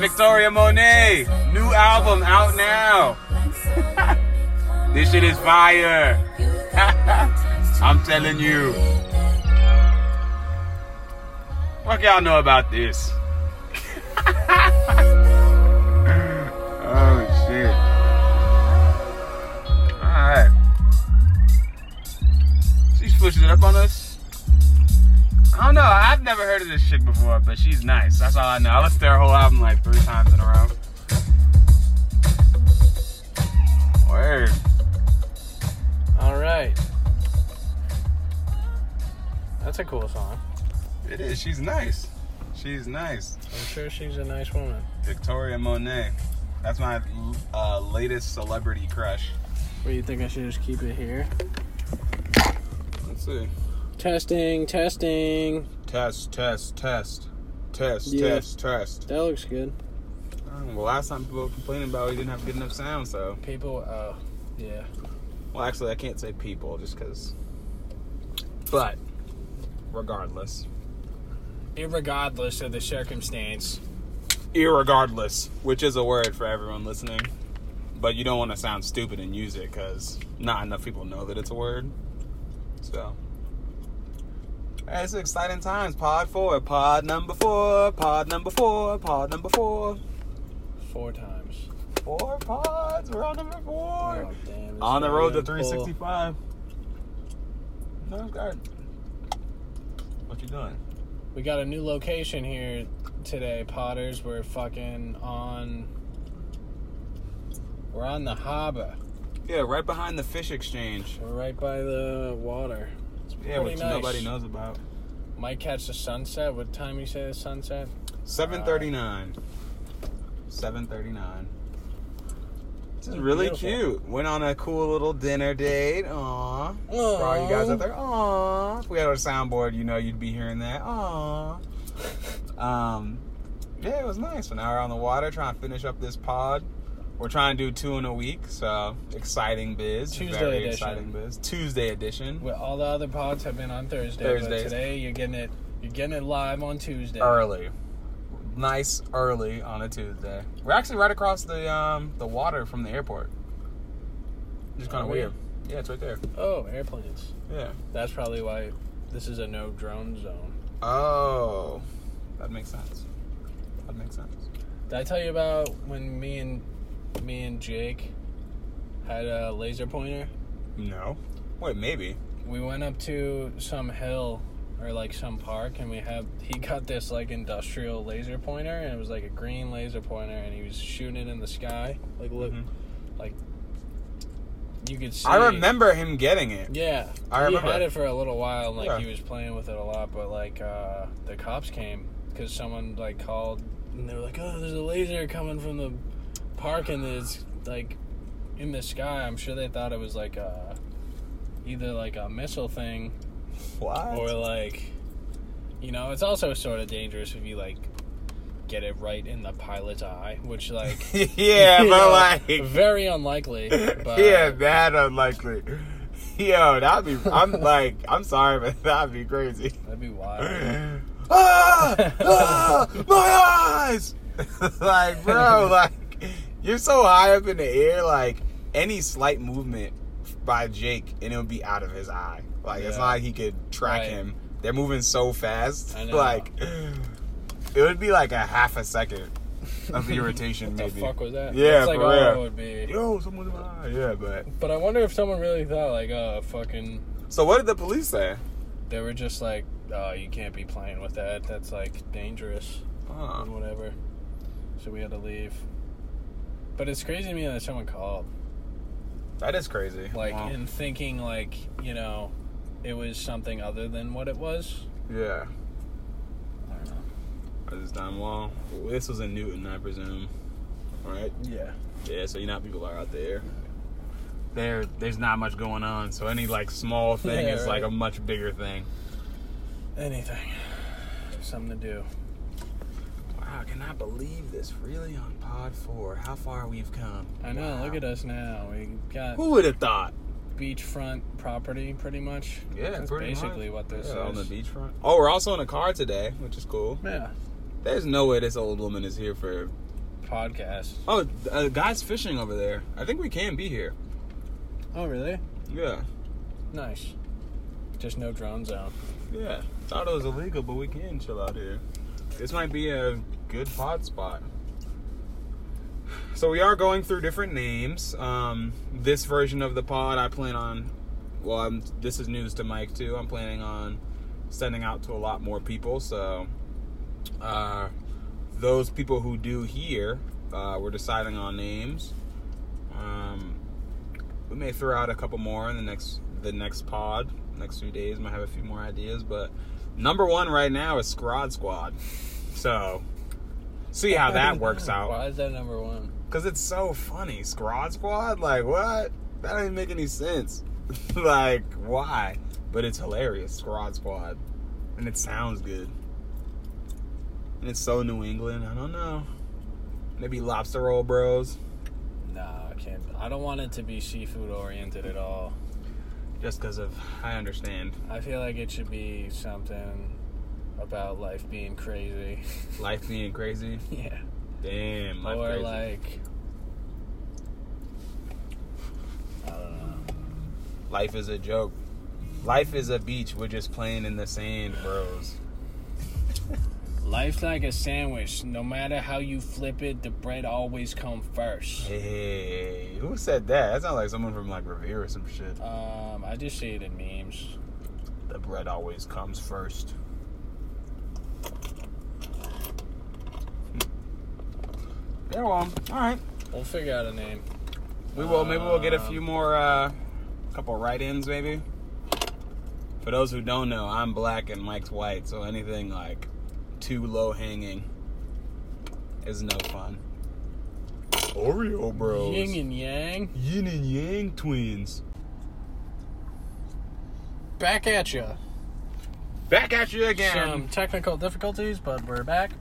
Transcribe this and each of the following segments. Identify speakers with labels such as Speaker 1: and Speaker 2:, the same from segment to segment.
Speaker 1: Victoria Monet new album out now. this shit is fire. I'm telling you. What y'all know about this? oh shit. Alright. She's pushing it up on us. I don't know. I've never heard of this chick before, but she's nice. That's all I know. I listened to her whole album like three times in a row. Word.
Speaker 2: All right. That's a cool song.
Speaker 1: It is. She's nice. She's nice.
Speaker 2: I'm sure she's a nice woman.
Speaker 1: Victoria Monet. That's my uh, latest celebrity crush.
Speaker 2: What do you think I should just keep it here?
Speaker 1: Let's see.
Speaker 2: Testing, testing.
Speaker 1: Test, test, test. Test,
Speaker 2: Yeah.
Speaker 1: test, test.
Speaker 2: That looks good.
Speaker 1: Um, well, last time people were complaining about we didn't have good enough sound, so.
Speaker 2: People, oh, yeah.
Speaker 1: Well, actually, I can't say people just because. But, regardless.
Speaker 2: Irregardless of the circumstance.
Speaker 1: Irregardless, which is a word for everyone listening. But you don't want to sound stupid and use it because not enough people know that it's a word. So. It's exciting times. Pod four, pod number four, pod number four, pod number four.
Speaker 2: Four times.
Speaker 1: Four pods. We're on number four.
Speaker 2: Oh, damn.
Speaker 1: on the road to
Speaker 2: gonna pull.
Speaker 1: 365. No, it's good. What you doing?
Speaker 2: We got a new location here today, Potters. We're fucking on. We're on the harbor.
Speaker 1: Yeah, right behind the fish exchange.
Speaker 2: We're right by the water. It's
Speaker 1: Yeah,
Speaker 2: pretty
Speaker 1: which
Speaker 2: nice.
Speaker 1: nobody knows about.
Speaker 2: Might catch the sunset. What time you say the sunset?
Speaker 1: 739. 739. This is really
Speaker 2: beautiful.
Speaker 1: cute. Went on a cool little dinner date. Aww. For all you guys out there. Aww. If we had a soundboard, you know you'd be hearing that. Aww. Um, yeah, it was nice. So now we're on the water trying to finish up this pod. We're trying to do two in a week, so exciting biz.
Speaker 2: Tuesday
Speaker 1: Very
Speaker 2: edition.
Speaker 1: exciting biz. Tuesday edition.
Speaker 2: Well, all the other pods have been on Thursday,
Speaker 1: Thursdays.
Speaker 2: but today you're getting it. You're getting it live on Tuesday.
Speaker 1: early. Nice early on a Tuesday. We're actually right across the um the water from the airport. Just kind of
Speaker 2: we?
Speaker 1: weird. Yeah, it's right there.
Speaker 2: Oh, airplanes.
Speaker 1: Yeah.
Speaker 2: That's probably why this is a no drone zone.
Speaker 1: Oh, that makes sense. That makes sense.
Speaker 2: Did I tell you about when me and me and Jake had a laser pointer?
Speaker 1: No. Wait, maybe.
Speaker 2: We went up to some hill or like some park and we have he got this like industrial laser pointer and it was like a green laser pointer and he was shooting it in the sky. Like look
Speaker 1: Mhm.
Speaker 2: like you could see
Speaker 1: I remember him getting it.
Speaker 2: Yeah.
Speaker 1: I
Speaker 2: he
Speaker 1: remember.
Speaker 2: had it for a little while and like
Speaker 1: Yeah.
Speaker 2: he was playing with it a lot but like uh the cops came because someone like called and they were like, "Oh, there's a laser coming from the park and it's like in the sky." I'm sure they thought it was like a either like a missile thing
Speaker 1: What?
Speaker 2: or like you know it's also sort of dangerous if you like get it right in the pilot's eye which like
Speaker 1: yeah, but
Speaker 2: know,
Speaker 1: like,
Speaker 2: very unlikely but
Speaker 1: yeah, that unlikely. Yo, that'd be. I'm like, I'm sorry, but that'd be crazy.
Speaker 2: that'd be wild
Speaker 1: ah, ah, my eyes! like, bro, like, you're so high up in the air, like, any slight movement by Jake and it would be out of his eye. Like, it's not like he could track
Speaker 2: Right.
Speaker 1: him. They're moving so fast.
Speaker 2: I know.
Speaker 1: Like, it would be like a half a second of irritation,
Speaker 2: what the
Speaker 1: maybe.
Speaker 2: fuck was that
Speaker 1: Yeah,
Speaker 2: That's like
Speaker 1: for
Speaker 2: all
Speaker 1: real.
Speaker 2: it would be
Speaker 1: Yo, someone's in my eye. Yeah, but.
Speaker 2: But I wonder if someone really thought like, oh, fucking.
Speaker 1: So, what did the police say?
Speaker 2: They were just like, oh, you can't be playing with that. That's like dangerous
Speaker 1: Huh.
Speaker 2: whatever. So we had to leave. But it's crazy to me that someone called,
Speaker 1: That is crazy.
Speaker 2: like,
Speaker 1: Wow.
Speaker 2: in thinking like, you know, it was something other than what it was.
Speaker 1: yeah.
Speaker 2: I don't know.
Speaker 1: At this time, well, this was in Newton, I presume. Right?
Speaker 2: Yeah.
Speaker 1: Yeah, so you know how people are out there. There, there's not much going on, so any like small thing
Speaker 2: Yeah,
Speaker 1: is like a much bigger thing.
Speaker 2: Anything. Something to do.
Speaker 1: Wow, I cannot believe this. Really on Pod Four, how far we've come.
Speaker 2: I know.
Speaker 1: Wow.
Speaker 2: Look at us now. We got
Speaker 1: Who would have thought?
Speaker 2: beachfront property, pretty much.
Speaker 1: Yeah,
Speaker 2: That's
Speaker 1: pretty
Speaker 2: basically
Speaker 1: much.
Speaker 2: what this
Speaker 1: Yeah, on the beachfront. Oh, we're also in a car today, which is cool.
Speaker 2: Yeah.
Speaker 1: There's no way this old woman is here for.
Speaker 2: Podcast.
Speaker 1: Oh, a guy's fishing over there. I think we can be here.
Speaker 2: Oh, really?
Speaker 1: Yeah,
Speaker 2: Nice. Just no drones out.
Speaker 1: yeah. Thought it was illegal, but we can chill out here. This might be a good pod spot. So we are going through different names. Um, this version of the pod, I plan on. Well, I'm, this is news to Mike too. I'm planning on sending out to a lot more people. So, uh, those people who do hear, uh, we're deciding on names. Um, we may throw out a couple more in the next the next pod. Next few days, might have a few more ideas. But number one right now is Scrod Squad. So, see how that works out.
Speaker 2: Why is that number one?
Speaker 1: Cause it's so funny. Scrod Squad? Like what? That even make any sense. like, why? But it's hilarious, Scrod Squad. And it sounds good. And it's so New England, I don't know. Maybe lobster roll bros.
Speaker 2: Nah, I can't. I don't want it to be seafood oriented at all.
Speaker 1: Just because of I understand.
Speaker 2: I feel like it should be something about life being crazy.
Speaker 1: Life being crazy.
Speaker 2: yeah.
Speaker 1: Damn, life
Speaker 2: or
Speaker 1: crazy.
Speaker 2: like. I don't know.
Speaker 1: life is a joke. Life is a beach. We're just playing in the sand, bros.
Speaker 2: Life's like a sandwich. No matter how you flip it, the bread always come first.
Speaker 1: Hey, who said that? That sounds like someone from like Revere or some shit.
Speaker 2: Um, I just see it in memes.
Speaker 1: The bread always comes first. Yeah, well, all right.
Speaker 2: We'll figure out a name.
Speaker 1: We will. Maybe we'll get a few more, uh, couple write-ins, maybe. For those who don't know, I'm black and Mike's white, so anything like too low-hanging is no fun. Oreo bros.
Speaker 2: Yin and Yang.
Speaker 1: Yin and Yang twins.
Speaker 2: Back at you.
Speaker 1: Back at you again.
Speaker 2: Some technical difficulties, but we're back.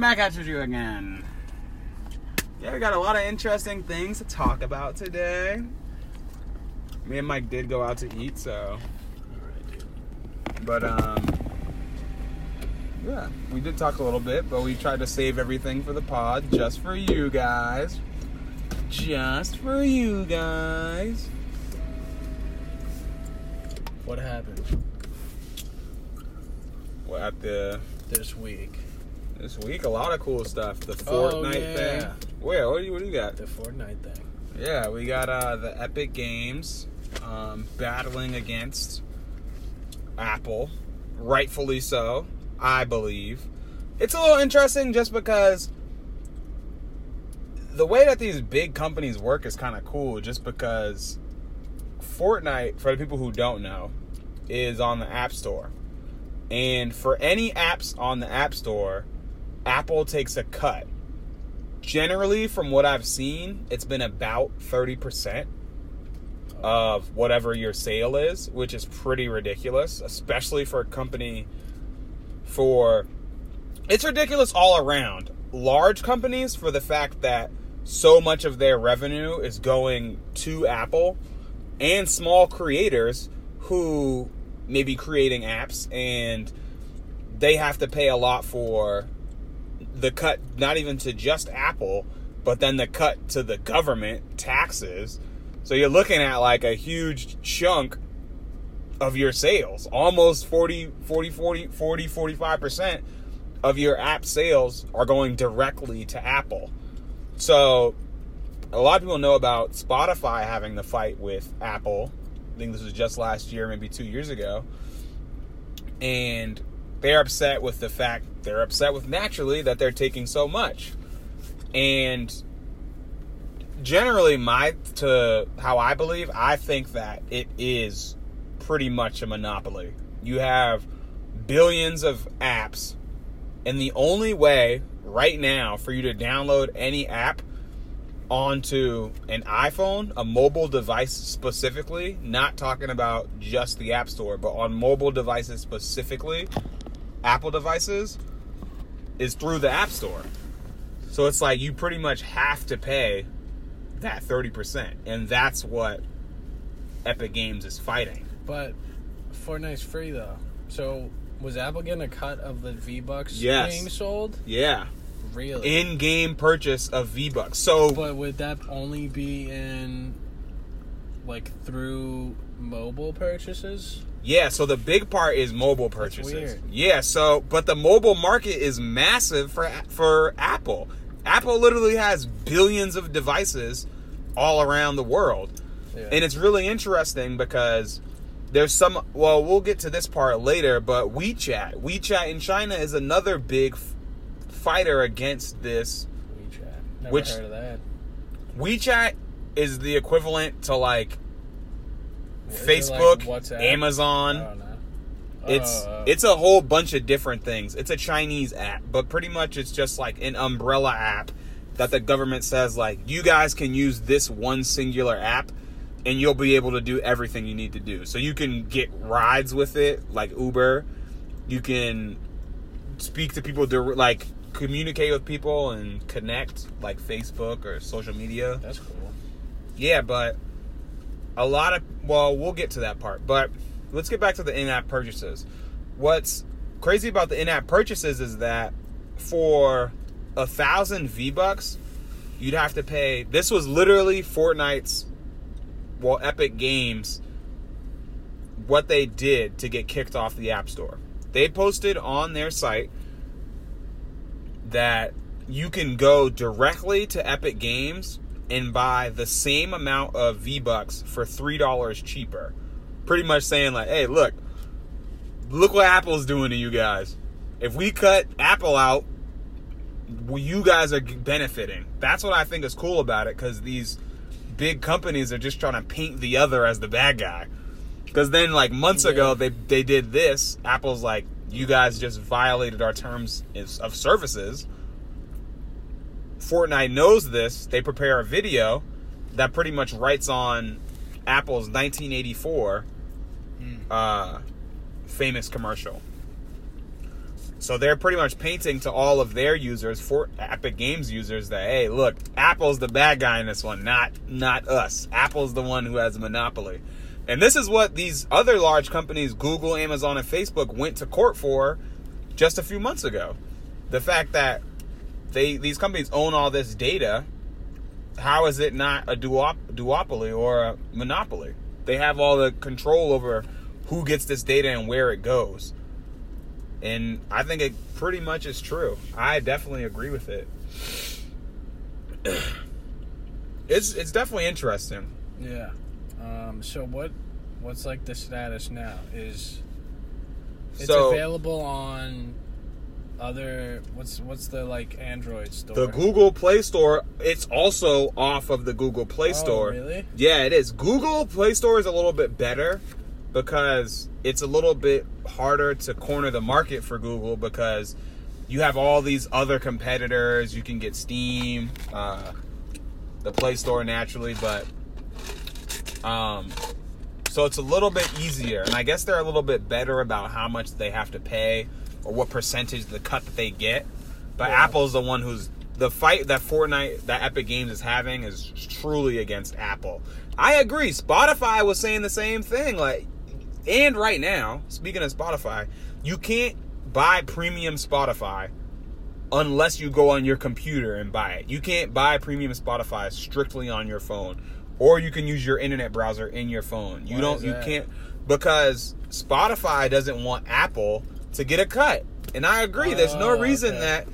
Speaker 1: Back at you again. Yeah, we got a lot of interesting things to talk about today. Me and Mike did go out to eat, so. But, um. Yeah, we did talk a little bit, but we tried to save everything for the pod just for you guys. Just for you guys.
Speaker 2: What happened
Speaker 1: Well, at the
Speaker 2: this week?
Speaker 1: this week, a lot of cool stuff. The
Speaker 2: Oh,
Speaker 1: Fortnite
Speaker 2: yeah.
Speaker 1: thing. Where? What do you, what do you got?
Speaker 2: The Fortnite thing.
Speaker 1: Yeah, we got uh, the Epic Games um, battling against Apple, rightfully so, I believe. It's a little interesting just because the way that these big companies work is kind of cool. Just because Fortnite, for the people who don't know, is on the App Store, and for any apps on the App Store, Apple takes a cut generally from what i've seen it's been about 30% of whatever your sale is which is pretty ridiculous especially for a company for it's ridiculous all around. Large companies for the fact that so much of their revenue is going to apple and small creators who may be creating apps and they have to pay a lot for the cut not even to just Apple, but then the cut to the government taxes. So you're looking at like a huge chunk of your sales. Almost 40 40 40 40 45% of your app sales are going directly to Apple. So a lot of people know about Spotify having the fight with Apple. I think this was just last year, maybe 2 years ago. And they're upset with the fact they're upset with naturally that they're taking so much. And generally my to how i believe i think that it is pretty much a monopoly. You have billions of apps and the only way right now for you to download any app onto an iphone a mobile device specifically not talking about just the app store but on mobile devices specifically Apple devices is through the App Store. So it's like you pretty much have to pay that 30%. And that's what Epic Games is fighting.
Speaker 2: But Fortnite's free though. So Was Apple getting a cut of the V Bucks
Speaker 1: Yes.
Speaker 2: being sold?
Speaker 1: Yeah,
Speaker 2: Really?
Speaker 1: in-game purchase of V Bucks. So
Speaker 2: but would that only be in like through mobile purchases?
Speaker 1: Yeah, so the big part is mobile purchases. Yeah, so but the mobile market is massive for for Apple. Apple literally has billions of devices all around the world.
Speaker 2: Yeah.
Speaker 1: And it's really interesting because there's some well, we'll get to this part later, but WeChat, WeChat in China is another big f- fighter against this.
Speaker 2: WeChat. Never
Speaker 1: Which-
Speaker 2: heard of that.
Speaker 1: WeChat is the equivalent to like
Speaker 2: Like
Speaker 1: Facebook,
Speaker 2: WhatsApp?
Speaker 1: Amazon.
Speaker 2: I don't know.
Speaker 1: It's
Speaker 2: oh, oh.
Speaker 1: it's a whole bunch of different things. It's a Chinese app, but pretty much it's just like an umbrella app that the government says like you guys can use this one singular app and you'll be able to do everything you need to do. So you can get rides with it like Uber. You can speak to people like communicate with people and connect like Facebook or social media.
Speaker 2: that's cool.
Speaker 1: Yeah, but a lot of well, we'll get to that part. But let's get back to the in-app purchases. What's crazy about the in-app purchases is that for a thousand V bucks, you'd have to pay. This was literally Fortnite's, well, Epic Games. What they did to get kicked off the App Store. They posted on their site that you can go directly to Epic Games and buy the same amount of V Bucks for three dollars cheaper. Pretty much saying like, hey, look, look what Apple's doing to you guys. If we cut Apple out, well, you guys are benefiting. That's what I think is cool about it because these big companies are just trying to paint the other as the bad guy. Because then, like months
Speaker 2: Yeah.
Speaker 1: ago, they they did this. Apple's like, you guys just violated our terms of services. Fortnite knows this. They prepare a video that pretty much writes on Apple's 1984 uh, famous commercial. So they're pretty much painting to all of their users, for Epic Games users, that hey, look, Apple's the bad guy in this one, not not us. Apple's the one who has a monopoly. And this is what these other large companies, Google, Amazon, and Facebook, went to court for just a few months ago. The fact that they these companies own all this data, how is it not a duop, duopoly or a monopoly? They have all the control over who gets this data and where it goes. And I think it pretty much is true. I definitely agree with it. It's it's definitely interesting.
Speaker 2: Yeah. Um, so what? What's like the status now? Is it's
Speaker 1: So-
Speaker 2: available on other? What's what's the like Android store?
Speaker 1: The Google Play Store, it's also off of the Google Play
Speaker 2: Oh,
Speaker 1: Store.
Speaker 2: really?
Speaker 1: Yeah, it is. Google Play Store is a little bit better because it's a little bit harder to corner the market for Google because you have all these other competitors. You can get Steam, uh, the Play Store naturally, but um, so it's a little bit easier. And I guess they're a little bit better about how much they have to pay or what percentage the cut that they get. But
Speaker 2: Yeah.
Speaker 1: Apple's the one who's the fight that Fortnite, that Epic Games is having is truly against Apple. I agree. Spotify was saying the same thing. Like, and right now, speaking of Spotify, you can't buy premium Spotify unless you go on your computer and buy it. You can't buy premium Spotify strictly on your phone, or you can use your internet browser in your phone. You
Speaker 2: Why
Speaker 1: don't. You can't because Spotify doesn't want Apple to get a cut, and I agree. There's no
Speaker 2: Oh,
Speaker 1: reason
Speaker 2: okay.
Speaker 1: that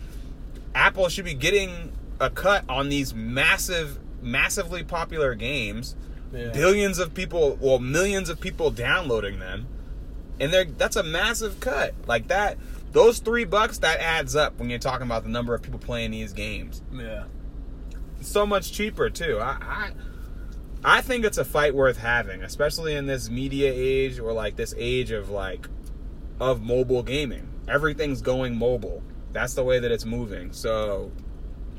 Speaker 1: Apple should be getting a cut on these massive, massively popular games.
Speaker 2: Yeah.
Speaker 1: Billions of people, well, millions of people downloading them, and they're that's a massive cut. Like that, those three bucks that adds up when you're talking about the number of people playing these games.
Speaker 2: Yeah.
Speaker 1: It's so much cheaper too. I, I I think it's a fight worth having, especially in this media age or like this age of like of mobile gaming. Everything's going mobile. That's the way that it's moving. So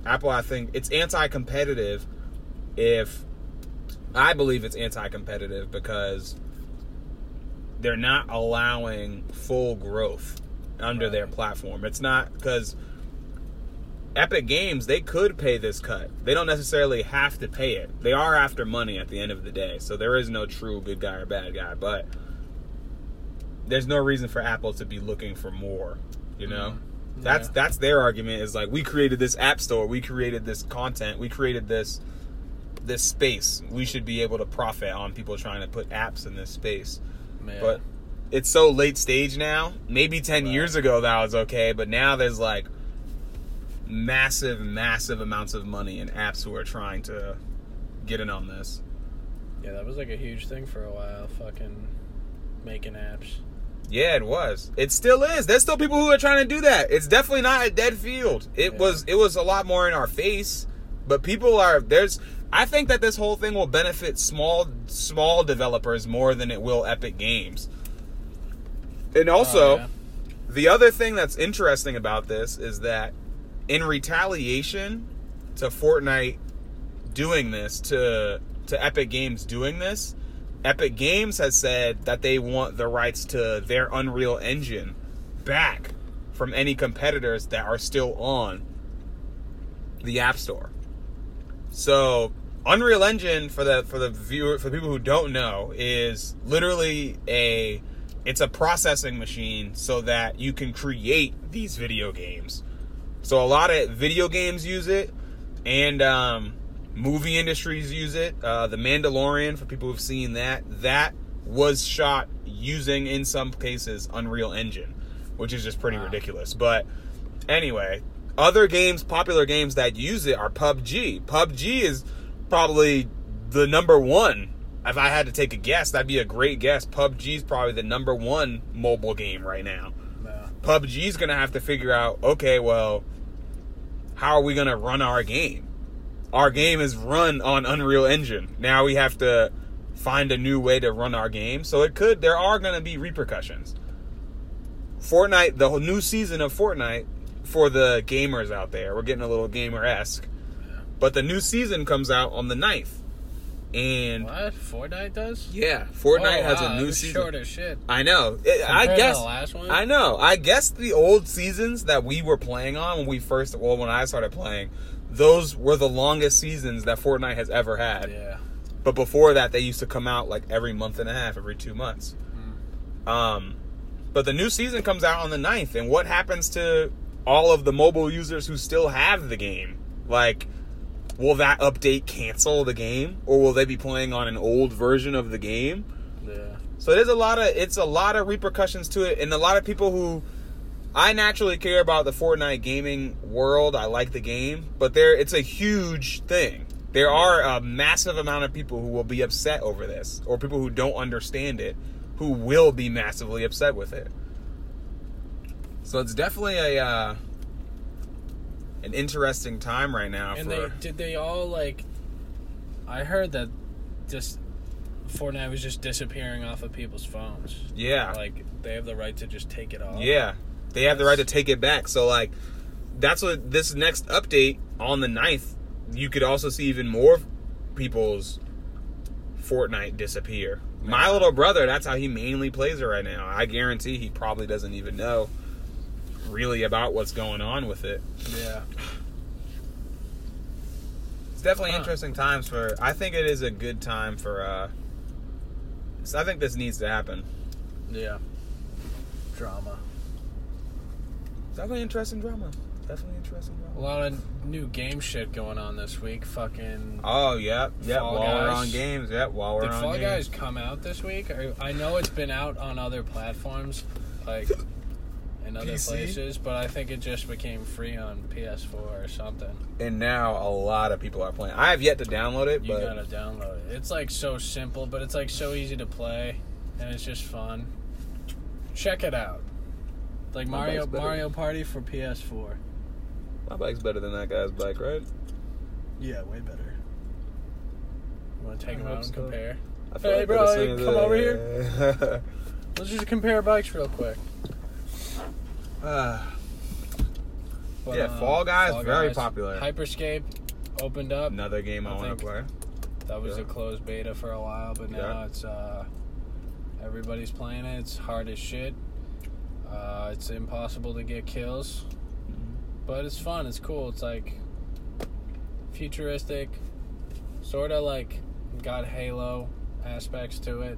Speaker 1: Apple, I think it's anti-competitive if I believe it's anti-competitive because they're not allowing full growth under their platform. It's not because Epic Games, they could pay this cut. They don't necessarily have to pay it. They are after money at the end of the day. So there is no true good guy or bad guy, but there's no reason for Apple to be looking for more. You know,
Speaker 2: Mhm.
Speaker 1: that's
Speaker 2: Yeah.
Speaker 1: that's their argument. Is like we created this app store, we created this content, we created this this space. We should be able to profit on people trying to put apps in this space.
Speaker 2: Yeah.
Speaker 1: But it's so late stage now. Maybe ten
Speaker 2: Right.
Speaker 1: years ago that was okay, but now there's like massive, massive amounts of money in apps who are trying to get in on this.
Speaker 2: yeah, that was like a huge thing for a while. Fucking making apps.
Speaker 1: Yeah, it was. It still is. There's still people who are trying to do that. It's definitely not a dead field. It
Speaker 2: Yeah.
Speaker 1: was it was a lot more in our face, but people are there's I think that this whole thing will benefit small small developers more than it will Epic Games. And oh, also,
Speaker 2: Oh, yeah.
Speaker 1: the other thing that's interesting about this is that in retaliation to Fortnite doing this to to Epic Games doing this, Epic Games has said that they want the rights to their Unreal Engine back from any competitors that are still on the App Store. So, Unreal Engine for the for the viewer for the people who don't know is literally a it's a processing machine so that you can create these video games. So a lot of video games use it, and um, movie industries use it. Uh, the Mandalorian, for people who've seen that, that was shot using, in some cases, Unreal Engine, which is just pretty
Speaker 2: Wow.
Speaker 1: ridiculous. But anyway, other games, popular games that use it are PUBG. PUBG is probably the number one. If I had to take a guess, that'd be a great guess. PUBG is probably the number one mobile game right now.
Speaker 2: Yeah.
Speaker 1: PUBG's gonna have to figure out, okay, well, how are we gonna run our game? Our game is run on Unreal Engine. Now we have to find a new way to run our game. So it could, there are gonna be repercussions. Fortnite, the whole new season of Fortnite, for the gamers out there, we're getting a little gamer esque. But the new season comes out on the 9th. And
Speaker 2: What Fortnite does?
Speaker 1: yeah, Fortnite
Speaker 2: Oh,
Speaker 1: has
Speaker 2: wow,
Speaker 1: a new season.
Speaker 2: Short as shit.
Speaker 1: I know. It- I
Speaker 2: to
Speaker 1: guess
Speaker 2: the last one?
Speaker 1: I know. I guess the old seasons that we were playing on when we first, well, when I started playing, those were the longest seasons that Fortnite has ever had.
Speaker 2: Yeah.
Speaker 1: But before that, they used to come out like every month and a half, every two months. Um, but the new season comes out on the 9th, and what happens to all of the mobile users who still have the game? Like, will that update cancel the game, or will they be playing on an old version of the game?
Speaker 2: Yeah.
Speaker 1: So there's a lot of it's a lot of repercussions to it, and a lot of people who I naturally care about the Fortnite gaming world. I like the game, but there it's a huge thing. There are a massive amount of people who will be upset over this, or people who don't understand it, who will be massively upset with it. So it's definitely a uh, an interesting time right now
Speaker 2: And
Speaker 1: for
Speaker 2: they did they all like? I heard that just Fortnite was just disappearing off of people's phones.
Speaker 1: yeah
Speaker 2: Like they have the right to just take it off.
Speaker 1: Yeah. They have the right to take it back. So like that's what this next update on the 9th, you could also see even more people's Fortnite disappear. My little brother, that's how he mainly plays it right now. I guarantee he probably doesn't even know really about what's going on with it.
Speaker 2: Yeah.
Speaker 1: It's definitely
Speaker 2: Huh.
Speaker 1: interesting times for I think it is a good time for uh so I think this needs to happen.
Speaker 2: Yeah. Drama.
Speaker 1: Definitely interesting drama. Definitely interesting drama.
Speaker 2: A lot of new game shit going on this week. Fucking.
Speaker 1: Oh yeah, yeah.
Speaker 2: Fall
Speaker 1: while we're on games, yeah. While we're
Speaker 2: Did
Speaker 1: on
Speaker 2: Fall
Speaker 1: games.
Speaker 2: Guys come out this week? I, I know it's been out on other platforms, like in other
Speaker 1: PC?
Speaker 2: places, but I think it just became free on PS4 or something.
Speaker 1: and now a lot of people are playing. I have yet to download it,
Speaker 2: You
Speaker 1: but
Speaker 2: gotta download it. It's like so simple, but it's like so easy to play, and it's just fun. Check it out. Like
Speaker 1: My
Speaker 2: Mario
Speaker 1: bike's better.
Speaker 2: Mario Party for PS4.
Speaker 1: my bike's better than that guy's bike, right?
Speaker 2: Yeah, way better. You want to take
Speaker 1: I
Speaker 2: them
Speaker 1: hope
Speaker 2: out and
Speaker 1: so.
Speaker 2: compare?
Speaker 1: I feel
Speaker 2: Hey,
Speaker 1: like
Speaker 2: bro,
Speaker 1: thing is
Speaker 2: come over here. Let's just compare bikes real quick.
Speaker 1: Ah,
Speaker 2: But,
Speaker 1: Yeah,
Speaker 2: um,
Speaker 1: Fall Guys, very popular.
Speaker 2: Hyperscape opened up.
Speaker 1: another game I,
Speaker 2: I
Speaker 1: want
Speaker 2: think-
Speaker 1: to play.
Speaker 2: That was
Speaker 1: Yeah.
Speaker 2: a closed beta for a while, but now
Speaker 1: Yeah.
Speaker 2: it's uh, everybody's playing it. It's hard as shit. Uh, it's impossible to get kills, but it's fun. It's cool. It's like futuristic, sort of like got Halo aspects to it.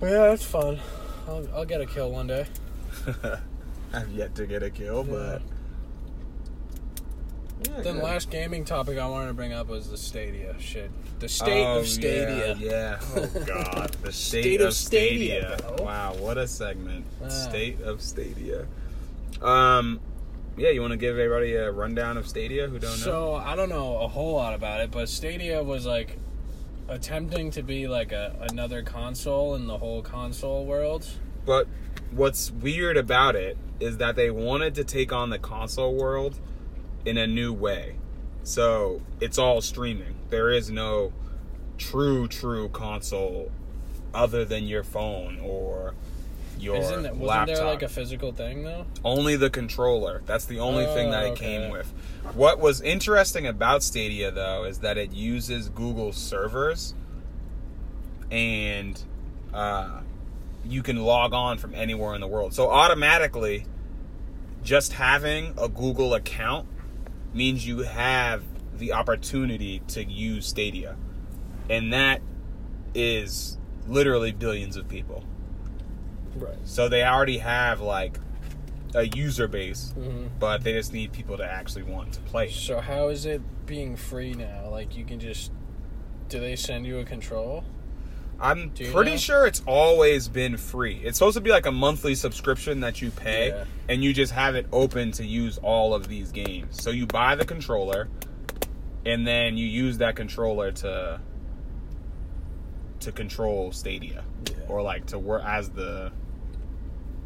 Speaker 2: But yeah, it's fun. I'll, I'll get a kill one day.
Speaker 1: I've yet to get a kill, but yeah,
Speaker 2: Then
Speaker 1: good.
Speaker 2: last gaming topic I wanted to bring up was the Stadia shit. The state
Speaker 1: Oh,
Speaker 2: of Stadia.
Speaker 1: Yeah, yeah. Oh God, the state,
Speaker 2: State
Speaker 1: of,
Speaker 2: of
Speaker 1: Stadia.
Speaker 2: Stadia.
Speaker 1: Wow, what a segment.
Speaker 2: Wow.
Speaker 1: State of Stadia. Um, yeah, you want to give everybody a rundown of Stadia who don't know?
Speaker 2: So I don't know a whole lot about it, but Stadia was like attempting to be like a another console in the whole console world.
Speaker 1: But what's weird about it is that they wanted to take on the console world in a new way. So it's all streaming. There is no true, true console other than your phone or your
Speaker 2: Isn't it, wasn't
Speaker 1: laptop.
Speaker 2: there like a physical thing though?
Speaker 1: only the controller. That's the only thing that
Speaker 2: Oh,
Speaker 1: it
Speaker 2: okay.
Speaker 1: came with. What was interesting about Stadia though is that it uses Google servers and uh, you can log on from anywhere in the world. So automatically just having a Google account means you have the opportunity to use Stadia. And that is literally billions of people.
Speaker 2: Right.
Speaker 1: So they already have like a user base,
Speaker 2: hmm
Speaker 1: but they just need people to actually want to play.
Speaker 2: So how is it being free now? Like you can just do they send you a control?
Speaker 1: I'm pretty
Speaker 2: know?
Speaker 1: sure it's always been free. It's supposed to be like a monthly subscription that you pay,
Speaker 2: Yeah.
Speaker 1: and you just have it open to use all of these games. So you buy the controller, and then you use that controller to to control Stadia,
Speaker 2: Yeah.
Speaker 1: or like to work as the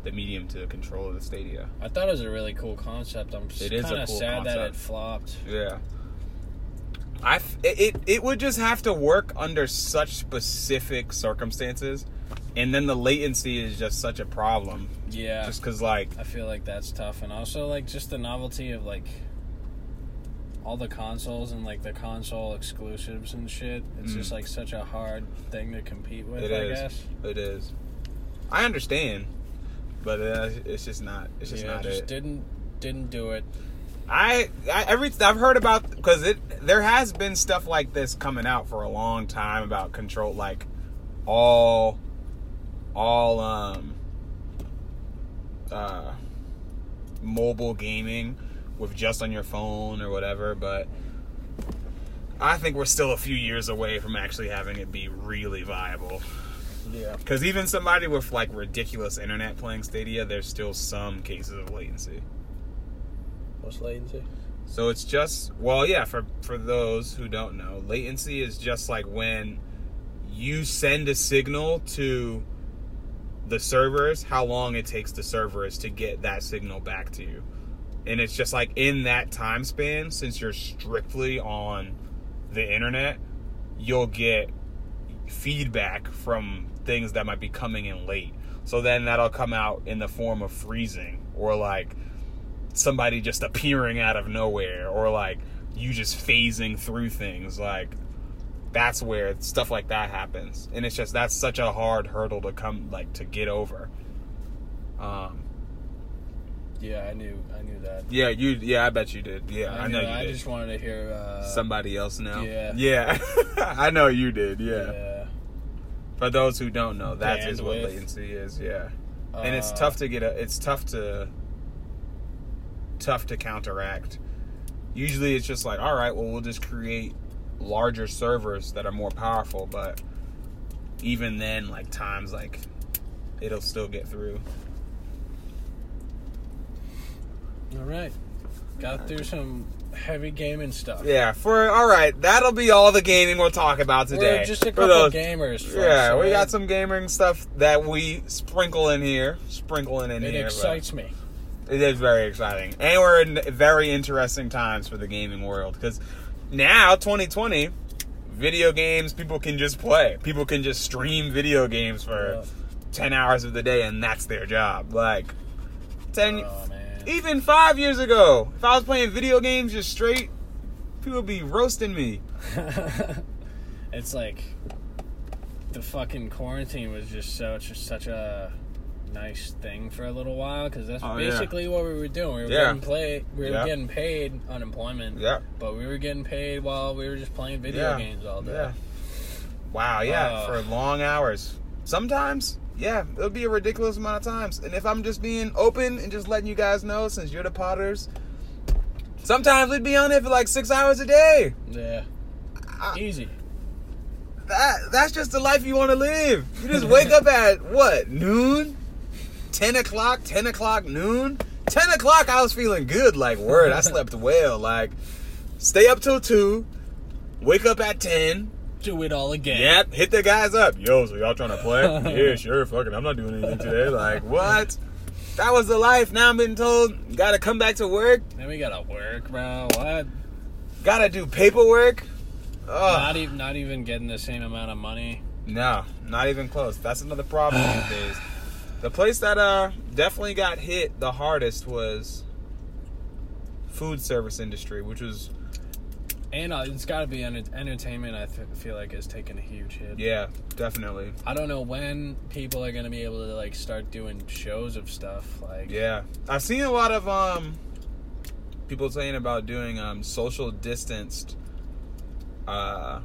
Speaker 1: the medium to control the Stadia.
Speaker 2: I thought it was a really cool concept. I'm
Speaker 1: It is a
Speaker 2: kind of
Speaker 1: cool
Speaker 2: sad that it flopped.
Speaker 1: Yeah. I it it would just have to work under such specific circumstances, and then the latency is just such a problem.
Speaker 2: Yeah.
Speaker 1: Just because like
Speaker 2: I feel like that's tough, and also like just the novelty of like all the consoles and like the console exclusives and shit. It's
Speaker 1: Mm.
Speaker 2: just like such a hard thing to compete with.
Speaker 1: It
Speaker 2: I
Speaker 1: is.
Speaker 2: guess.
Speaker 1: it is, I understand, but uh, it's just not. It's just
Speaker 2: yeah,
Speaker 1: not
Speaker 2: just
Speaker 1: it.
Speaker 2: didn't didn't do it.
Speaker 1: I, I every I've heard about because it there has been stuff like this coming out for a long time about control like all all um uh mobile gaming with just on your phone or whatever but I think we're still a few years away from actually having it be really viable
Speaker 2: Yeah.
Speaker 1: because even somebody with like ridiculous internet playing Stadia there's still some cases of latency
Speaker 2: What's latency?
Speaker 1: So it's just well, yeah. For for those who don't know, latency is just like when you send a signal to the servers, how long it takes the servers to get that signal back to you, and it's just like in that time span, since you're strictly on the internet, you'll get feedback from things that might be coming in late. So then that'll come out in the form of freezing or like somebody just appearing out of nowhere or like you just phasing through things. Like that's where stuff like that happens. And it's just that's such a hard hurdle to come like to get over. Um
Speaker 2: Yeah, I knew I knew that.
Speaker 1: yeah you yeah i bet you did yeah i,
Speaker 2: knew
Speaker 1: know
Speaker 2: that.
Speaker 1: you
Speaker 2: I
Speaker 1: did
Speaker 2: just wanted to hear uh,
Speaker 1: somebody else now.
Speaker 2: yeah.
Speaker 1: yeah i know you did yeah.
Speaker 2: Yeah.
Speaker 1: for those who don't know that is what latency is yeah and it's
Speaker 2: Uh,
Speaker 1: tough to get a it's tough to tough to counteract usually it's just like all right well we'll just create larger servers that are more powerful but even then like times like it'll still get through
Speaker 2: All right. Got through some heavy gaming stuff.
Speaker 1: yeah for all right that'll be all the gaming we'll talk about today
Speaker 2: We're just a couple
Speaker 1: those-
Speaker 2: gamers. Folks,
Speaker 1: yeah we
Speaker 2: alright?
Speaker 1: got some gaming stuff that we sprinkle in here sprinkling in
Speaker 2: It
Speaker 1: here but-
Speaker 2: excites me.
Speaker 1: It is very exciting, and we're in very interesting times for the gaming world because now 2020, video games people can just play. People can just stream video games for
Speaker 2: Yeah.
Speaker 1: 10 hours of the day, and that's their job. Like 10,
Speaker 2: Oh man.
Speaker 1: Even five years ago, if I was playing video games just straight, people would be roasting me.
Speaker 2: it's like the fucking quarantine was just such such a nice thing for a little while because that's
Speaker 1: Oh, yeah.
Speaker 2: basically what we were doing. We were
Speaker 1: Yeah.
Speaker 2: getting play, we were
Speaker 1: Yeah.
Speaker 2: getting paid unemployment,
Speaker 1: Yeah,
Speaker 2: but we were getting paid while we were just playing video
Speaker 1: Yeah.
Speaker 2: games all day.
Speaker 1: yeah. Wow, yeah,
Speaker 2: Oh.
Speaker 1: for long hours. sometimes, yeah, it'll be a ridiculous amount of times. And if I'm just being open and just letting you guys know, since you're the Potters, sometimes we'd be on it for like six hours a day.
Speaker 2: Yeah.
Speaker 1: I-
Speaker 2: Easy.
Speaker 1: That that's just the life you want to live. You just wake up at what noon, ten o'clock, ten o'clock noon, ten o'clock. I was feeling good, like word. I slept well. Like stay up till two, wake up at ten.
Speaker 2: Do it all again.
Speaker 1: Yep, hit the guys up. Yo, so y'all trying to play? yeah, sure. Fucking, I'm not doing anything today. Like what? That was the life. Now I'm being told gotta come back to work.
Speaker 2: Then we gotta work, bro. What?
Speaker 1: Gotta do paperwork. Ugh.
Speaker 2: Not even not even getting the same amount of money.
Speaker 1: No, not even close. That's another problem these days. The place that uh definitely got hit the hardest was food service industry, which was
Speaker 2: And uh, it's got to be enter- entertainment. I th- feel like is taking a huge hit.
Speaker 1: yeah, definitely.
Speaker 2: I don't know when people are gonna be able to like start doing shows of stuff. Like,
Speaker 1: Yeah. I've seen a lot of um people saying about doing um social distanced uh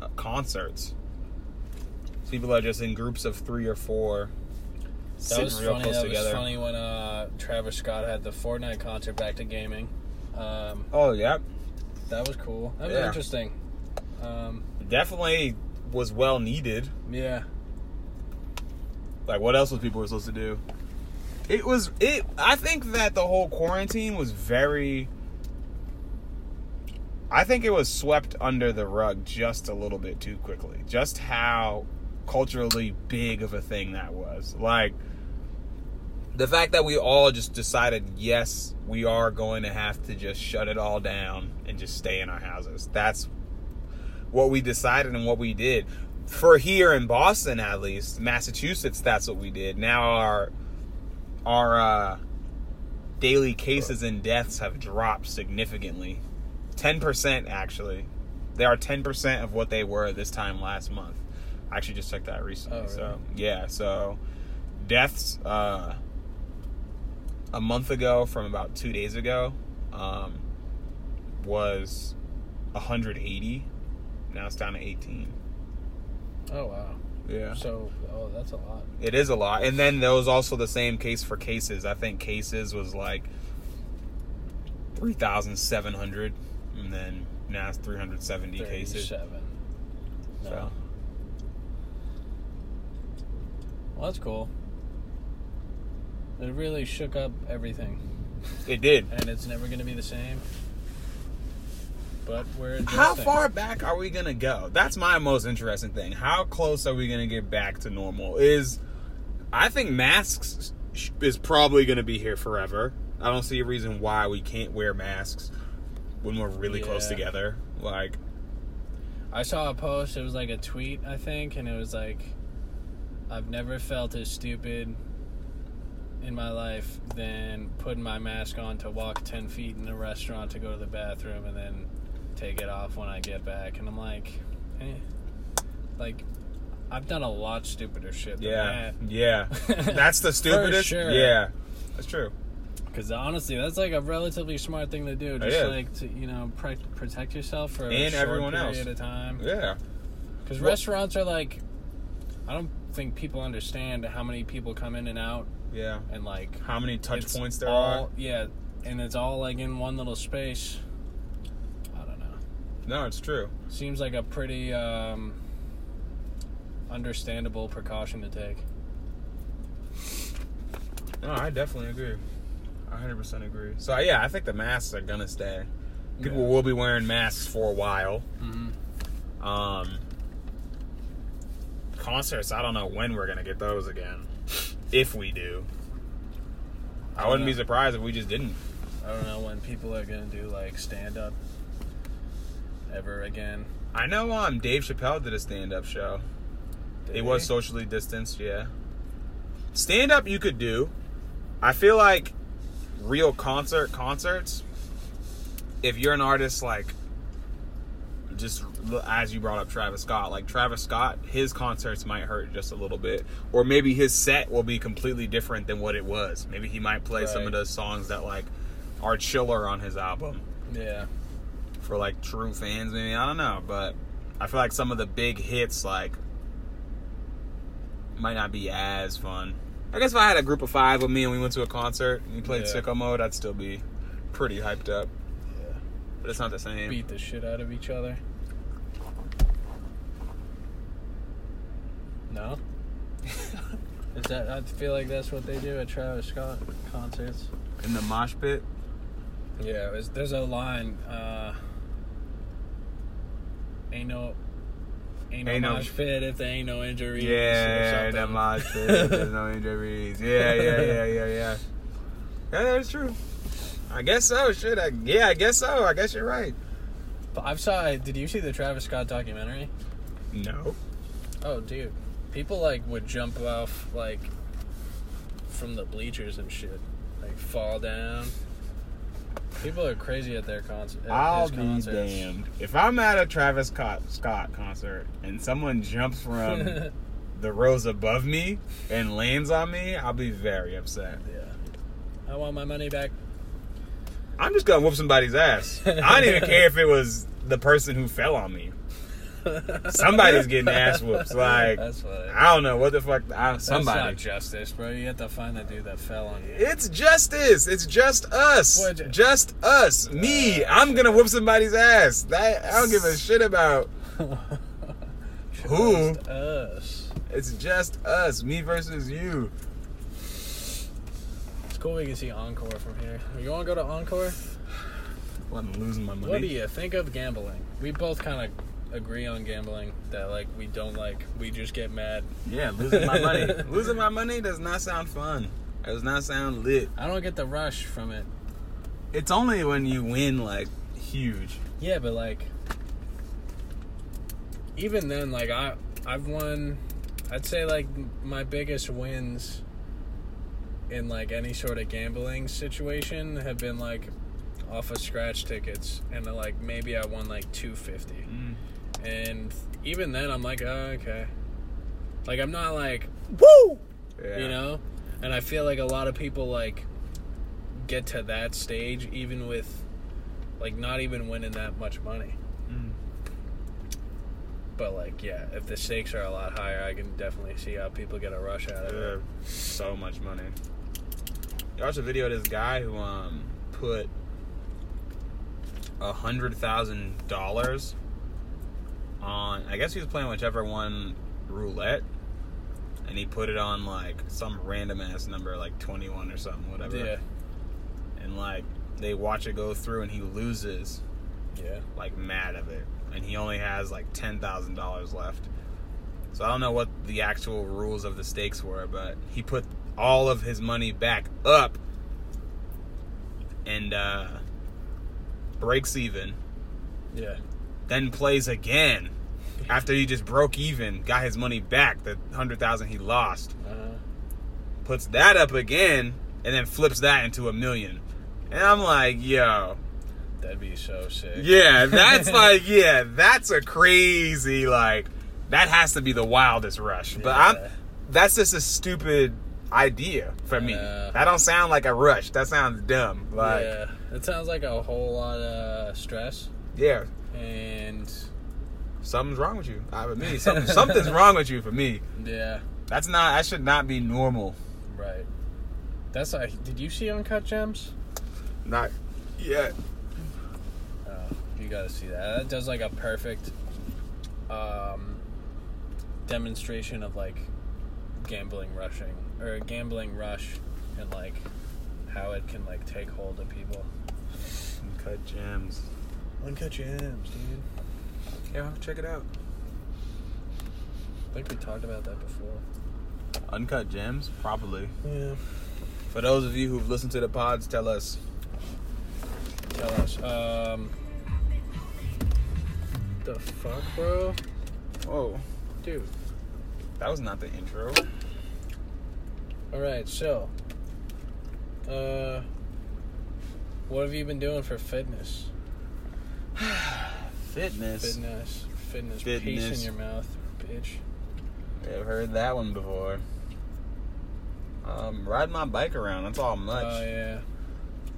Speaker 1: uh, concerts. People are just in groups of 3 or 4
Speaker 2: that was
Speaker 1: real
Speaker 2: funny.
Speaker 1: close
Speaker 2: That
Speaker 1: together.
Speaker 2: was funny when uh, Travis Scott had the Fortnite concert back to gaming. Um,
Speaker 1: Oh, yeah.
Speaker 2: that was cool. That was
Speaker 1: Yeah.
Speaker 2: interesting. Um,
Speaker 1: Definitely was well needed.
Speaker 2: yeah.
Speaker 1: Like, what else was people were supposed to do? It was it. I think that the whole quarantine was very. I think it was swept under the rug just a little bit too quickly. Just how culturally big of a thing that was. Like the fact that we all just decided, yes, we are going to have to just shut it all down and just stay in our houses. That's what we decided and what we did. For here in Boston, at least, Massachusetts, that's what we did. Now our our uh, daily cases and deaths have dropped significantly, ten percent actually. They are ten percent of what they were this time last month. I actually just checked that recently.
Speaker 2: Oh, really?
Speaker 1: So yeah, so deaths uh, a month ago from about two days ago um, was 180. Now it's down to 18.
Speaker 2: Oh wow.
Speaker 1: Yeah.
Speaker 2: So, oh, that's a lot.
Speaker 1: It is a lot. And then there was also the same case for cases. I think cases was like 3,700. And then now it's 370 cases.
Speaker 2: No.
Speaker 1: So,
Speaker 2: Well, that's cool. It really shook up everything,
Speaker 1: it did.
Speaker 2: and it's never going to be the same. But we're adjusting.
Speaker 1: How far back are we going to go? That's my most interesting thing. How close are we going to get back to normal? Is I think masks is probably going to be here forever. I don't see a reason why we can't wear masks when we're really close together. Like,
Speaker 2: I saw a post. It was like a tweet, I think, and it was like, "I've never felt as stupid in my life than putting my mask on to walk ten feet in a restaurant to go to the bathroom and then take it off when I get back." And I'm like, eh. like, I've done a lot stupider shit. Than
Speaker 1: yeah,
Speaker 2: that.
Speaker 1: yeah. That's the stupidest.
Speaker 2: sure.
Speaker 1: Yeah, that's true.
Speaker 2: Because honestly, that's like a relatively smart thing to do. Just like to you know pre- protect yourself for a
Speaker 1: And everyone else.
Speaker 2: at a time.
Speaker 1: Yeah,
Speaker 2: Because
Speaker 1: Well-
Speaker 2: restaurants are like, I don't think people understand how many people come in and out,
Speaker 1: yeah.
Speaker 2: and like
Speaker 1: How many touch points there
Speaker 2: all,
Speaker 1: are?
Speaker 2: Yeah, and it's all like in one little space. I don't know.
Speaker 1: No, it's true.
Speaker 2: Seems like a pretty um, understandable precaution to take.
Speaker 1: No, I definitely agree. I 100% agree. So yeah, I think the masks are gonna stay. People
Speaker 2: Yeah.
Speaker 1: will be wearing masks for a while.
Speaker 2: Mm-hmm.
Speaker 1: Um, concerts, I don't know when we're gonna get those again. If we do, I wouldn't be surprised if we just didn't.
Speaker 2: I don't know when people are gonna do like stand up ever again.
Speaker 1: I know um Dave Chappelle did a stand up show.
Speaker 2: Did
Speaker 1: It was
Speaker 2: he?
Speaker 1: socially distanced, yeah. Stand up you could do. I feel like real concert concerts, if you're an artist like just as you brought up Travis Scott, like Travis Scott, his concerts might hurt just a little bit. Or maybe his set will be completely different than what it was. Maybe he might play some of those songs that like are chiller on his album
Speaker 2: Yeah.
Speaker 1: for like true fans maybe i don't know but i feel like some of the big hits like might not be as fun. I guess if I had a group of five with me and we went to a concert and we played
Speaker 2: Yeah.
Speaker 1: sicko mode, I'd still be pretty hyped up. But it's not the same.
Speaker 2: Beat the shit out of each other. No. Is that? I feel like that's what they do at Travis Scott concerts.
Speaker 1: In the mosh pit.
Speaker 2: Yeah, there's, there's a line. Uh, ain't no, ain't no
Speaker 1: Ain't no-
Speaker 2: mosh pit if there ain't no injuries.
Speaker 1: Yeah, that mosh pit. There's no injuries. Yeah, yeah, yeah, yeah, yeah. Yeah, that's true. I guess so. Shit. I, yeah, I guess so. I guess you're right.
Speaker 2: But I've saw. Did you see the Travis Scott documentary?
Speaker 1: No.
Speaker 2: Oh, dude, people like would jump off like from the bleachers and shit, like fall down. People are crazy at their concert. At
Speaker 1: I'll be
Speaker 2: concerts.
Speaker 1: damned. If I'm at a Travis Scott, Scott concert and someone jumps from the rows above me and lands on me, I'll be very upset.
Speaker 2: yeah, I want my money back.
Speaker 1: I'm just gonna whoop somebody's ass. I don't even care if it was the person who fell on me. Somebody's getting ass whoops. Like
Speaker 2: that's.
Speaker 1: I don't know what the fuck. I,
Speaker 2: That's
Speaker 1: somebody.
Speaker 2: not justice, bro. You have to find the dude that fell on you.
Speaker 1: It's justice. It's just us.
Speaker 2: What-
Speaker 1: Just us. Me.
Speaker 2: Uh,
Speaker 1: I'm gonna whoop somebody's ass. That I don't give a shit about. Who?
Speaker 2: Us.
Speaker 1: It's just us. Me versus you.
Speaker 2: It's cool we can see Encore from here. You want to go to Encore?
Speaker 1: Well, I'm losing my money.
Speaker 2: What do you think of gambling? We both kind of agree on gambling that like we don't like. We just get mad.
Speaker 1: Yeah, losing my money. losing my money does not sound fun. It does not sound lit.
Speaker 2: I don't get the rush from it.
Speaker 1: It's only when you win like huge.
Speaker 2: Yeah, but like even then like I I've won I'd say like my biggest wins in like any sort of gambling situation have been like off of scratch tickets and like maybe I won like 250. And even then I'm like, oh, okay. Like I'm not like
Speaker 1: Woo! Yeah.
Speaker 2: you know and i feel like a lot of people like get to that stage even with like not even winning that much money
Speaker 1: Mm.
Speaker 2: but like yeah if the stakes are a lot higher i can definitely see how people get a rush out of it
Speaker 1: so much money. I watched a video of this guy who um put a hundred thousand dollars on. I guess he was playing whichever one roulette, and he put it on like some random ass number, like twenty one or something, whatever.
Speaker 2: yeah
Speaker 1: And like they watch it go through, and he loses
Speaker 2: yeah
Speaker 1: like mad of it, and he only has like ten thousand dollars left. So I don't know what the actual rules of the stakes were, but he put all of his money back up. And uh, breaks even,
Speaker 2: yeah.
Speaker 1: Then plays again. After he just broke even, got his money back, the hundred thousand he lost,
Speaker 2: uh,
Speaker 1: puts that up again, and then flips that into a million. And I'm like, yo,
Speaker 2: that'd be so sick.
Speaker 1: Yeah, that's like yeah, that's a crazy like that has to be the wildest rush. But I'm that's just a stupid idea for me.
Speaker 2: Yeah.
Speaker 1: That don't sound like a rush. That sounds dumb. Like yeah,
Speaker 2: it sounds like a whole lot of stress Yeah, and
Speaker 1: something's wrong with you. I with me, something, something's wrong with you for me.
Speaker 2: yeah
Speaker 1: That's not that should not be normal.
Speaker 2: right that's like did you see uncut gems
Speaker 1: Not yet.
Speaker 2: Oh, you gotta see that. That does like a perfect um, demonstration of like gambling rushing or a gambling rush and like how it can like take hold of people.
Speaker 1: Cut gems.
Speaker 2: Uncut gems, dude.
Speaker 1: Yeah, check it out.
Speaker 2: I think we talked about that before.
Speaker 1: Uncut gems, probably.
Speaker 2: Yeah.
Speaker 1: For those of you who've listened to the pods, tell us.
Speaker 2: Tell us. Um, the fuck, bro,
Speaker 1: Whoa,
Speaker 2: dude.
Speaker 1: that was not the intro.
Speaker 2: All right, so, uh, what have you been doing for fitness?
Speaker 1: Fitness.
Speaker 2: Fitness, fitness, peace
Speaker 1: Fitness.
Speaker 2: in your mouth, bitch.
Speaker 1: I've heard that one before. Um, ride my bike around. That's all much.
Speaker 2: Oh yeah,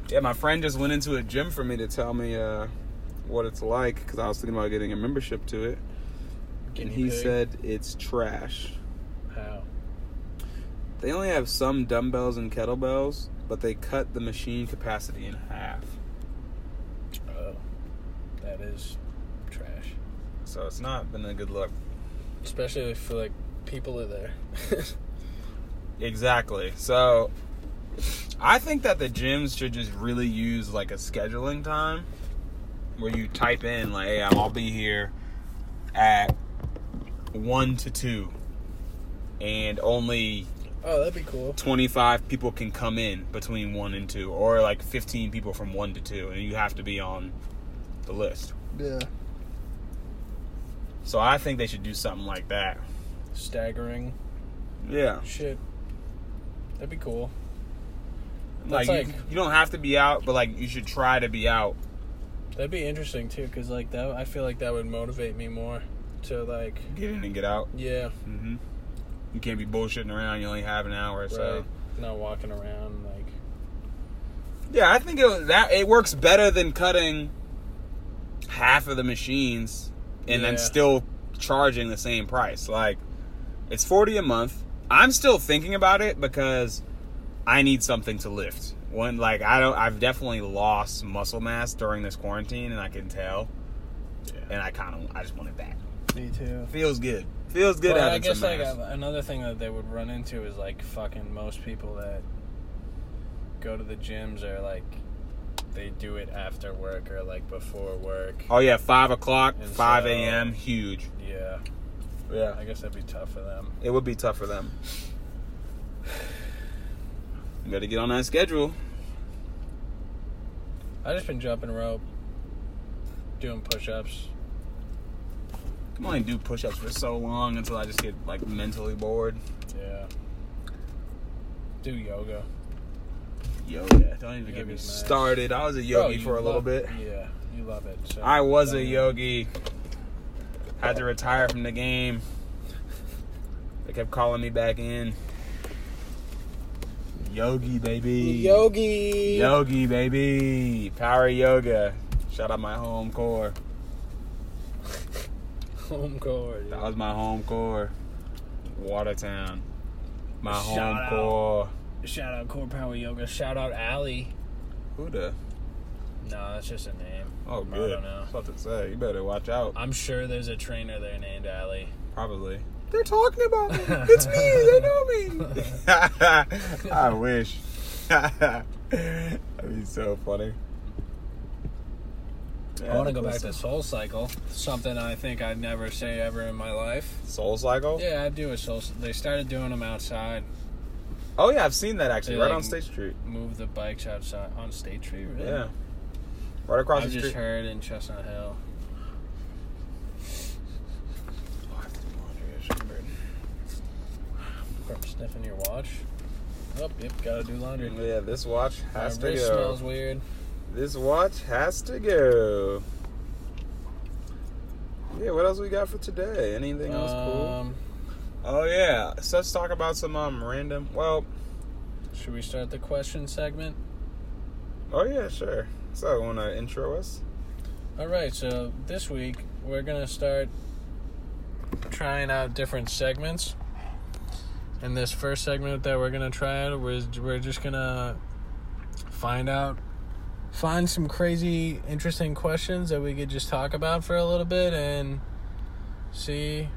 Speaker 1: Yeah, my friend just went into a gym for me to tell me uh, what it's like because I was thinking about getting a membership to it, and he
Speaker 2: pig.
Speaker 1: said it's trash. They only have some dumbbells and kettlebells, but they cut the machine capacity in half.
Speaker 2: Oh, that is trash.
Speaker 1: So it's not been a good look.
Speaker 2: Especially if like people are there.
Speaker 1: Exactly. So I think that the gyms should just really use like a scheduling time where you type in like, "Hey, I'll be here at one to two, and only
Speaker 2: oh, that'd be cool.
Speaker 1: 25 people can come in between 1 and 2 or like 15 people from 1 to 2 and you have to be on the list
Speaker 2: Yeah.
Speaker 1: so i think they should do something like that
Speaker 2: Staggering
Speaker 1: yeah
Speaker 2: shit. That'd be cool.
Speaker 1: like,
Speaker 2: That's
Speaker 1: you, you don't have to be out but like you should try to be out
Speaker 2: That'd be interesting too, cause like that, I feel like that would motivate me more to like,
Speaker 1: get in and get out
Speaker 2: yeah,
Speaker 1: hmm you can't be bullshitting around. You only have an hour so.
Speaker 2: Right. Not walking around like.
Speaker 1: yeah i think it, that it works better than cutting half of the machines and then still charging the same price. Like it's 40 a month. I'm still thinking about it because i need something to lift. When like i don't i've definitely lost muscle mass during this quarantine and i can tell. And i kind of i just want it back.
Speaker 2: Me too.
Speaker 1: feels good feels good
Speaker 2: But I guess like another thing that they would run into is like fucking most people that go to the gyms are like they do it after work or like before work.
Speaker 1: oh yeah 5 o'clock
Speaker 2: And
Speaker 1: 5
Speaker 2: so-
Speaker 1: a.m huge
Speaker 2: Yeah,
Speaker 1: yeah
Speaker 2: I guess that'd be tough for them.
Speaker 1: it would be tough for them you gotta get on that schedule
Speaker 2: I just been jumping rope, doing push-ups.
Speaker 1: I can only do push-ups for so long until I just get like mentally bored.
Speaker 2: Yeah. Do yoga.
Speaker 1: Yoga, don't even get me
Speaker 2: nice.
Speaker 1: started. I was a yogi
Speaker 2: you
Speaker 1: for a little
Speaker 2: love-
Speaker 1: bit.
Speaker 2: Yeah, you love it. So
Speaker 1: I was a
Speaker 2: don't-
Speaker 1: yogi. Had to retire from the game. They kept calling me back in. Yogi baby.
Speaker 2: Yogi.
Speaker 1: Yogi baby. Power yoga. Shout out my home core.
Speaker 2: Home court.
Speaker 1: That was my home core. Watertown. My
Speaker 2: Shout
Speaker 1: home
Speaker 2: out.
Speaker 1: core.
Speaker 2: Shout out Core Power Yoga. Shout out Allie.
Speaker 1: Who the?
Speaker 2: No, that's just a name.
Speaker 1: Oh,
Speaker 2: I
Speaker 1: good.
Speaker 2: don't know.
Speaker 1: I was about to say, you better watch out.
Speaker 2: I'm sure there's a trainer there named Allie.
Speaker 1: Probably. They're talking about me. It's me. They know me. I wish. That'd be so funny.
Speaker 2: I want to go back to Soul Cycle. Something I think I'd never say ever in my life.
Speaker 1: Soul Cycle.
Speaker 2: Yeah, I do a Soul. They started doing them outside.
Speaker 1: Oh yeah, I've seen that actually,
Speaker 2: They,
Speaker 1: right
Speaker 2: like,
Speaker 1: on State Street.
Speaker 2: Move the bikes outside on State Street. Really?
Speaker 1: Yeah. Right across
Speaker 2: I've
Speaker 1: the
Speaker 2: just
Speaker 1: street.
Speaker 2: heard in Chestnut Hill.
Speaker 1: Oh, I have to do laundry. Remember.
Speaker 2: From sniffing your watch. Oh, yep, gotta do laundry.
Speaker 1: Yeah, this watch has
Speaker 2: My
Speaker 1: to go.
Speaker 2: smells weird.
Speaker 1: This watch has to go. Yeah, what else we got for today? Anything else cool?
Speaker 2: Um,
Speaker 1: Oh yeah, so let's talk about some um random. Well,
Speaker 2: should we start the question segment?
Speaker 1: oh yeah, sure. So, want to intro us?
Speaker 2: All right, so this week we're gonna start trying out different segments. And this first segment that we're gonna try out was we're just gonna find out, find some crazy, interesting questions that we could just talk about for a little bit and see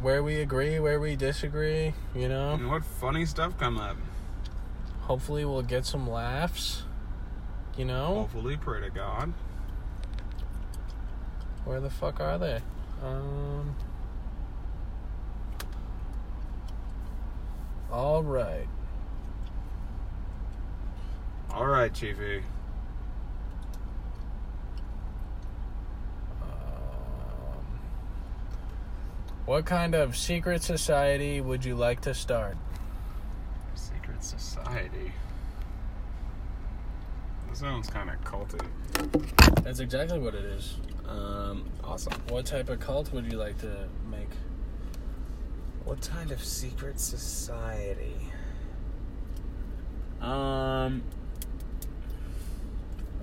Speaker 2: where we agree, where we disagree. You know,
Speaker 1: And what funny stuff come up?
Speaker 2: hopefully we'll get some laughs. You know.
Speaker 1: Hopefully, pray to God.
Speaker 2: Where the fuck are they? Um. All right.
Speaker 1: All right, Chiefy.
Speaker 2: Um, what kind of secret society would you like to start?
Speaker 1: Secret society. That sounds kind of culty.
Speaker 2: That's exactly what it is.
Speaker 1: Um, awesome.
Speaker 2: What type of cult would you like to make?
Speaker 1: What kind of secret society? Um,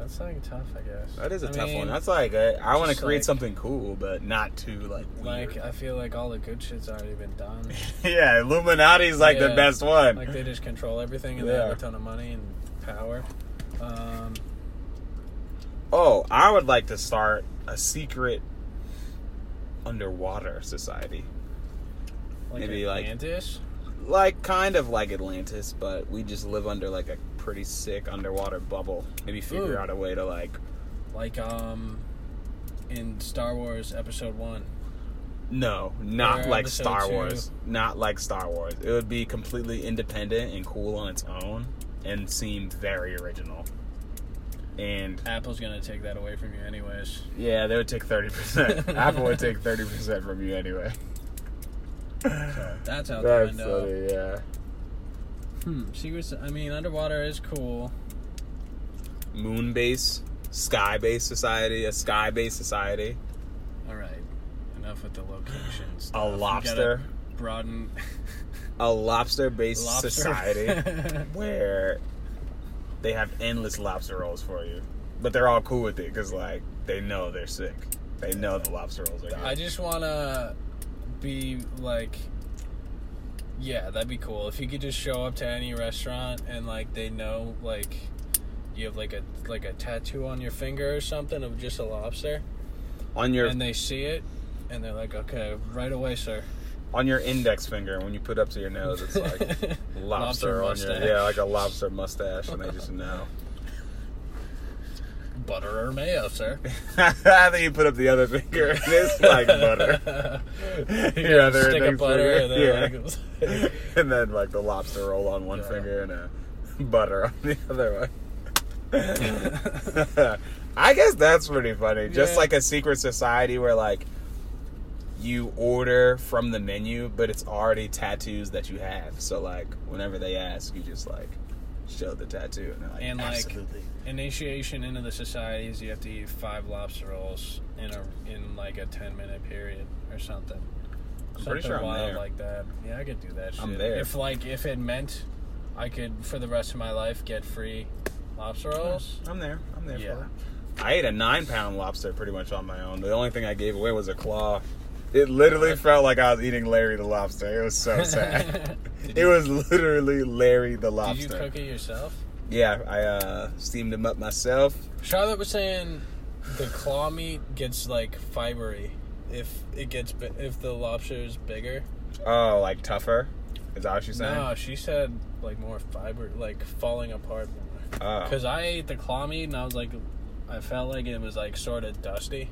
Speaker 2: That's like tough, I guess.
Speaker 1: That is a
Speaker 2: I
Speaker 1: tough
Speaker 2: mean,
Speaker 1: one. That's like a, I want to create
Speaker 2: like-
Speaker 1: something cool, but not too like weird.
Speaker 2: like I feel like all the good shit's already been done.
Speaker 1: yeah, Illuminati's like the best one.
Speaker 2: like they just control everything and they have a ton of money and power. Um,
Speaker 1: oh, I would like to start a secret underwater society.
Speaker 2: like
Speaker 1: Maybe, like-
Speaker 2: Atlantis.
Speaker 1: Like kind of like Atlantis, but we just live under like a pretty sick underwater bubble. Maybe figure
Speaker 2: Ooh.
Speaker 1: out a way to like
Speaker 2: like um, in Star Wars Episode One.
Speaker 1: No, not
Speaker 2: Or
Speaker 1: like Star
Speaker 2: two.
Speaker 1: Wars. Not like Star Wars. It would be completely independent and cool on its own and seem very original. And
Speaker 2: Apple's gonna take that away from you, anyways.
Speaker 1: yeah, they would take 30%. Apple would take 30% from you anyway.
Speaker 2: So that's out the
Speaker 1: That's
Speaker 2: window.
Speaker 1: funny, yeah.
Speaker 2: Hmm. Secrets. I mean, underwater is cool.
Speaker 1: Moon base, sky base society, a sky base society,
Speaker 2: All right. Enough with the locations.
Speaker 1: a lobster,
Speaker 2: Broaden.
Speaker 1: a lobster based
Speaker 2: lobster.
Speaker 1: society where they have endless lobster rolls for you. But they're all cool with it because, like, they know they're sick. They know the lobster rolls are good.
Speaker 2: I just wanna be like. Yeah, that'd be cool. If you could just show up to any restaurant and like they know like you have like a like a tattoo on your finger or something of just a lobster
Speaker 1: on your
Speaker 2: and they see it and they're like okay right away sir.
Speaker 1: On your index finger when you put up to your nose, it's like lobster, on your yeah, like a lobster mustache, and they just know.
Speaker 2: Butter or mayo sir
Speaker 1: I think you put up the other finger, it's like butter.
Speaker 2: You
Speaker 1: Your other
Speaker 2: stick of butter
Speaker 1: finger,
Speaker 2: and then
Speaker 1: yeah.
Speaker 2: like,
Speaker 1: and then like the lobster roll on one
Speaker 2: Yeah.
Speaker 1: finger and a butter on the other one. I guess that's pretty funny. Just
Speaker 2: Yeah.
Speaker 1: like a secret society where like you order from the menu, but it's already tattoos that you have. So like whenever they ask, you just like show the tattoo, and they're like,
Speaker 2: And, like,
Speaker 1: absolutely.
Speaker 2: Initiation into the societies you have to eat five lobster rolls in a in like a 10 minute period or something
Speaker 1: I'm
Speaker 2: something
Speaker 1: pretty sure I'm
Speaker 2: wild
Speaker 1: there.
Speaker 2: like that yeah i could do that shit
Speaker 1: I'm there.
Speaker 2: if like if it meant i could for the rest of my life get free lobster rolls
Speaker 1: I'm there. I'm there
Speaker 2: Yeah.
Speaker 1: for it. I ate a nine pound lobster pretty much on my own. The only thing I gave away was a claw. It literally felt like I was eating Larry the lobster. It was so sad. It
Speaker 2: you-
Speaker 1: was literally Larry the Lobster.
Speaker 2: did you cook it yourself
Speaker 1: Yeah, I uh, steamed them up myself.
Speaker 2: charlotte was saying the claw meat gets like fibery if it gets bi- if the lobster is bigger
Speaker 1: Oh, like tougher? Is that what she's saying?
Speaker 2: no she said like more fiber like falling apart more
Speaker 1: Oh.
Speaker 2: Because I ate the claw meat and I was like, I felt like it was like sort of dusty.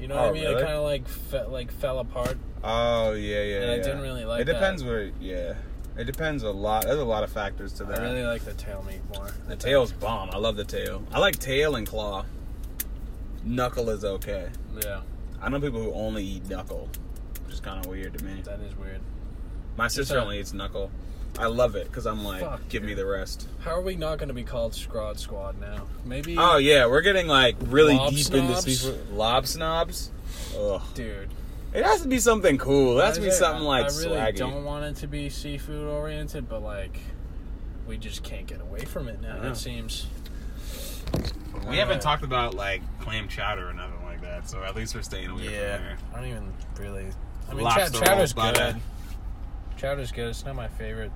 Speaker 2: You know what
Speaker 1: Oh,
Speaker 2: I mean?
Speaker 1: really?
Speaker 2: It kind of like fe- like fell apart.
Speaker 1: Oh, yeah, yeah.
Speaker 2: And I
Speaker 1: yeah.
Speaker 2: didn't really like
Speaker 1: It depends
Speaker 2: that.
Speaker 1: where. Yeah, it depends a lot. There's a lot of factors to that.
Speaker 2: I really like the tail meat more.
Speaker 1: the tail's bomb. I love the tail. I like tail and claw. Knuckle is okay.
Speaker 2: Yeah,
Speaker 1: I know people who only eat knuckle, which is kind of weird to me.
Speaker 2: that is weird.
Speaker 1: My sister only eats knuckle. I love it because I'm like,
Speaker 2: Fuck,
Speaker 1: give me the rest.
Speaker 2: How are we not going to be called Scrod Squad now? Maybe.
Speaker 1: Oh yeah, we're getting like really deep into
Speaker 2: snobs?
Speaker 1: seafood. Lob snobs. Ugh.
Speaker 2: dude.
Speaker 1: It has to be something cool. It has to be something like
Speaker 2: I really
Speaker 1: swaggy.
Speaker 2: don't want it to be seafood oriented, but like, we just can't get away from it now. It seems.
Speaker 1: We haven't talked about like clam chowder or nothing like that, so at least we're staying away
Speaker 2: Yeah,
Speaker 1: from there.
Speaker 2: I don't even really. I mean,
Speaker 1: Lobster
Speaker 2: chow-
Speaker 1: roll,
Speaker 2: chowder's
Speaker 1: butter.
Speaker 2: good. Chowder's good. It's not my favorite.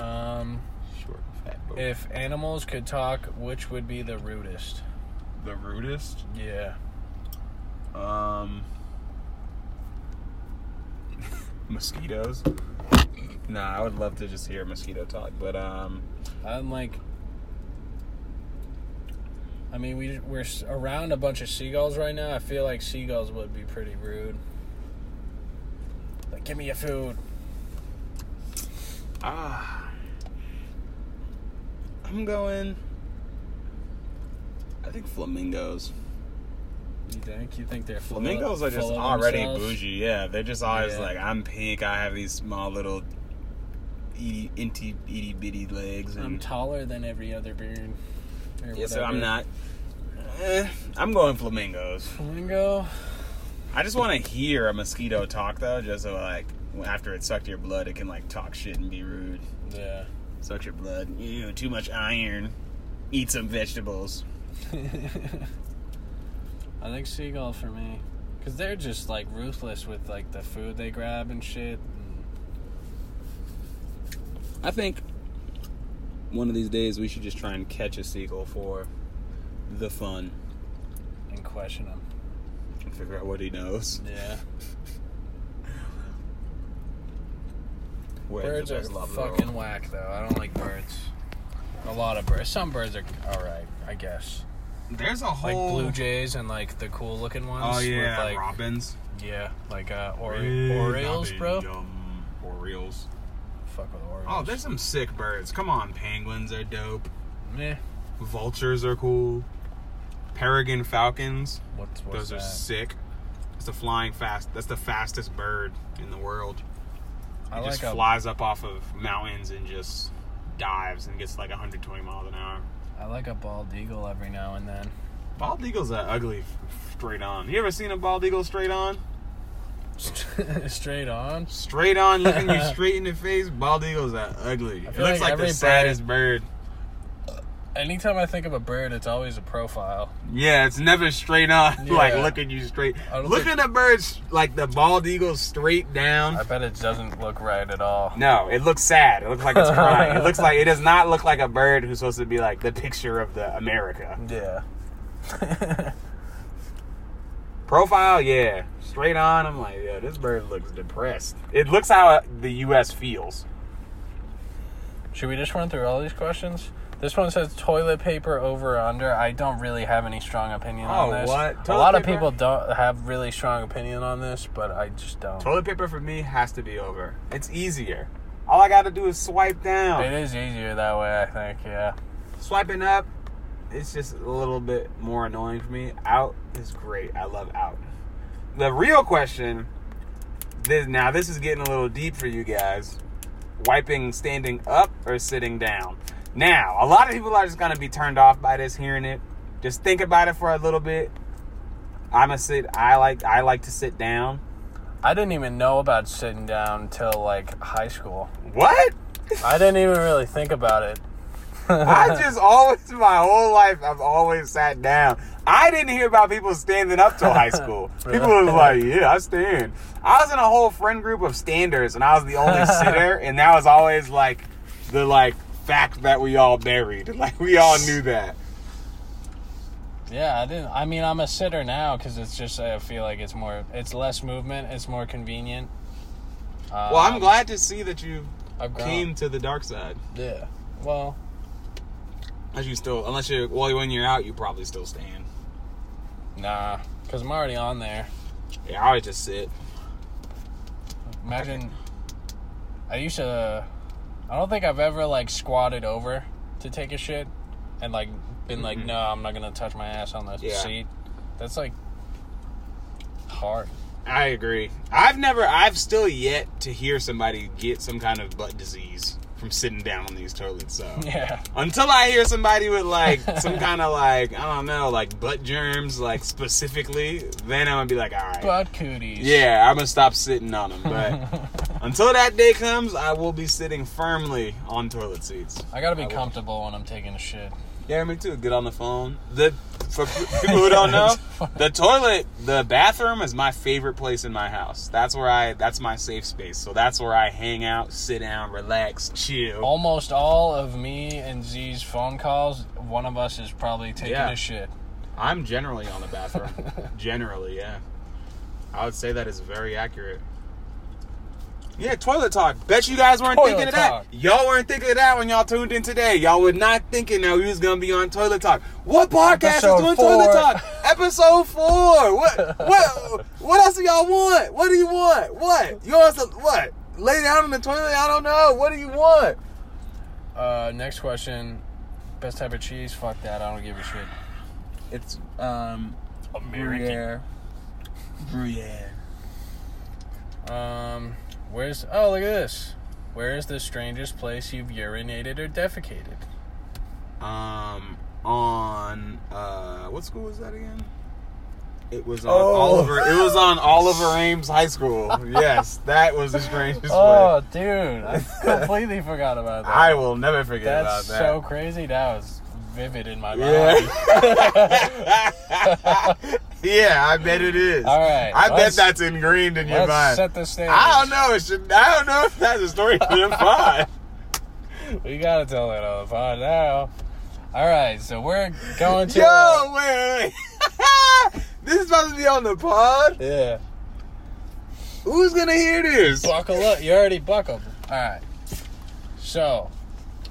Speaker 2: Um,
Speaker 1: Short, fat boat.
Speaker 2: if animals could talk, which would be the rudest?
Speaker 1: the rudest,
Speaker 2: Yeah.
Speaker 1: Um, mosquitoes. Nah, I would love to just hear mosquito talk, but um,
Speaker 2: I'm like. I mean, we we're around a bunch of seagulls right now. I feel like seagulls would be pretty rude. Like, give me your food.
Speaker 1: ah, I'm going. I think flamingos.
Speaker 2: You think? You think they're full
Speaker 1: Flamingos are just already
Speaker 2: themselves?
Speaker 1: bougie. Yeah, they're just always
Speaker 2: Yeah.
Speaker 1: like, I'm pink. I have these small little itty, itty bitty legs.
Speaker 2: I'm taller than every other bird.
Speaker 1: yeah, so I'm not. Eh, I'm going flamingos.
Speaker 2: Flamingo.
Speaker 1: I just want to hear a mosquito talk though, just so like after it sucked your blood, it can like talk shit and be rude.
Speaker 2: Yeah.
Speaker 1: Suck your blood. Ew, too much iron. eat some vegetables.
Speaker 2: I think seagull for me, cause they're just like ruthless with like the food they grab and shit.
Speaker 1: I think one of these days we should just try and catch a seagull for the fun
Speaker 2: and question them.
Speaker 1: and figure out what he knows.
Speaker 2: Yeah. Birds
Speaker 1: the
Speaker 2: are
Speaker 1: love
Speaker 2: fucking
Speaker 1: world.
Speaker 2: whack though. I don't like birds. A lot of birds. Some birds are alright, I guess.
Speaker 1: There's a whole Like
Speaker 2: blue jays and like the cool looking ones.
Speaker 1: Oh yeah,
Speaker 2: With, like,
Speaker 1: robins.
Speaker 2: yeah, like uh, or- Orioles, bro.
Speaker 1: Orioles.
Speaker 2: Fuck with Orioles.
Speaker 1: Oh, there's some sick birds. Come on, penguins are dope.
Speaker 2: Meh.
Speaker 1: Vultures are cool. Peregrine falcons.
Speaker 2: What's what's
Speaker 1: Those
Speaker 2: that?
Speaker 1: are sick. It's the flying fast. That's the fastest bird in the world. It
Speaker 2: I like
Speaker 1: just
Speaker 2: a,
Speaker 1: flies up off of mountains and just dives and gets like 120 miles an hour.
Speaker 2: I like a bald eagle every now and then.
Speaker 1: Bald eagles are ugly straight on. You ever seen a bald eagle straight on?
Speaker 2: Straight on.
Speaker 1: Straight on, looking you straight in the face. Bald eagles are ugly. It looks
Speaker 2: like
Speaker 1: like, the saddest bird.
Speaker 2: Anytime I think of a bird, it's always a profile.
Speaker 1: Yeah, it's never straight on, like looking you straight.
Speaker 2: I don't
Speaker 1: Look
Speaker 2: think-
Speaker 1: at birds, like the bald eagle straight down.
Speaker 2: I bet it doesn't look right at all.
Speaker 1: No, it looks sad. It looks like it's crying. It looks like it does not look like a bird who's supposed to be like the picture of the America.
Speaker 2: Yeah.
Speaker 1: Profile, yeah. Straight on, I'm like, yeah, this bird looks depressed. It looks how uh, the U.S. feels.
Speaker 2: Should we just run through all these questions? This one says toilet paper over or under. I don't really have any strong opinion on
Speaker 1: Oh,
Speaker 2: this.
Speaker 1: what?
Speaker 2: a lot of people don't have really strong opinion on this, but I just don't.
Speaker 1: Toilet paper for me has to be over. It's easier. All I got to do is swipe down.
Speaker 2: It is easier that way, I think. Yeah.
Speaker 1: Swiping up, it's just a little bit more annoying for me. Out is great. I love out. The real question, this now this is getting a little deep for you guys. Wiping standing up or sitting down. Now, a lot of people are just gonna be turned off by this hearing it. Just think about it for a little bit. I'm a sit. I like. I like to sit down.
Speaker 2: I didn't even know about sitting down until like high school.
Speaker 1: What?
Speaker 2: I didn't even really think about it.
Speaker 1: I just always, my whole life, I've always sat down. I didn't hear about people standing up till high school. People was like, yeah, I stand. I was in a whole friend group of standers, and I was the only sitter, and that was always like the like fact that we all buried. Like we all knew that.
Speaker 2: Yeah, I didn't. I mean, I'm a sitter now because it's just I feel like it's more, it's less movement, it's more convenient. Um,
Speaker 1: Well, I'm glad to see that you came to the dark side.
Speaker 2: Yeah. Well,
Speaker 1: Unless you still, unless you, well, when you're out, you probably still stand.
Speaker 2: nah, because I'm already on there.
Speaker 1: Yeah, I always just sit.
Speaker 2: Imagine, I used to. I don't think I've ever like squatted over to take a shit, and like been like,
Speaker 1: Mhm.
Speaker 2: no, I'm not gonna touch my ass on the
Speaker 1: Yeah.
Speaker 2: seat. That's like hard.
Speaker 1: I agree. I've never, I've still yet to hear somebody get some kind of butt disease from sitting down on these toilets. So
Speaker 2: Yeah.
Speaker 1: until I hear somebody with like some kind of like I don't know, like butt germs, like specifically, then I'm gonna be like, all right,
Speaker 2: Butt cooties.
Speaker 1: yeah, I'm gonna stop sitting on them. But until that day comes, I will be sitting firmly on toilet seats.
Speaker 2: I gotta be
Speaker 1: I will.
Speaker 2: comfortable when I'm taking a shit.
Speaker 1: Yeah, me too. Get on the phone. The for people who don't know, the toilet, the bathroom is my favorite place in my house. That's where I. That's my safe space. So that's where I hang out, sit down, relax, chill.
Speaker 2: Almost all of me and Z's phone calls, one of us is probably taking
Speaker 1: Yeah.
Speaker 2: a shit.
Speaker 1: I'm generally on the bathroom. generally, yeah. I would say that is very accurate. Yeah, toilet talk. Bet you guys weren't
Speaker 2: Toilet
Speaker 1: thinking of
Speaker 2: talk.
Speaker 1: that. Y'all weren't thinking of that when y'all tuned in today. Y'all were not thinking that we was gonna be on toilet talk. What podcast
Speaker 2: Episode
Speaker 1: is doing
Speaker 2: four.
Speaker 1: toilet talk? Episode four. What? What? What else do y'all want? What do you want? What? You want us to what? Lay down in the toilet? I don't know. What do you want?
Speaker 2: Uh, next question. Best type of cheese? Fuck that. I don't give a shit.
Speaker 1: It's um
Speaker 2: American.
Speaker 1: Gruyere.
Speaker 2: Um, where's? Oh, look at this. Where is the strangest place you've urinated or defecated?
Speaker 1: um on uh what school was that again? It was on
Speaker 2: Oh.
Speaker 1: Oliver. It was on Oliver Ames High School. Yes, that was the strangest
Speaker 2: Oh,
Speaker 1: way.
Speaker 2: dude, I completely forgot about that.
Speaker 1: I will never forget
Speaker 2: That's
Speaker 1: about that.
Speaker 2: so crazy. That was vivid in my mind.
Speaker 1: Yeah. yeah, I bet it is.
Speaker 2: All right,
Speaker 1: I bet that's ingrained in your
Speaker 2: Let's
Speaker 1: mind.
Speaker 2: set the stage.
Speaker 1: I don't know. It should, I don't know if that's a story for the pod.
Speaker 2: We gotta tell that on the pod now. All right, so we're going to.
Speaker 1: Yo, wait, wait, wait. this is supposed to be on the pod.
Speaker 2: Yeah.
Speaker 1: Who's gonna hear this?
Speaker 2: Buckle up. You already buckled. All right. So,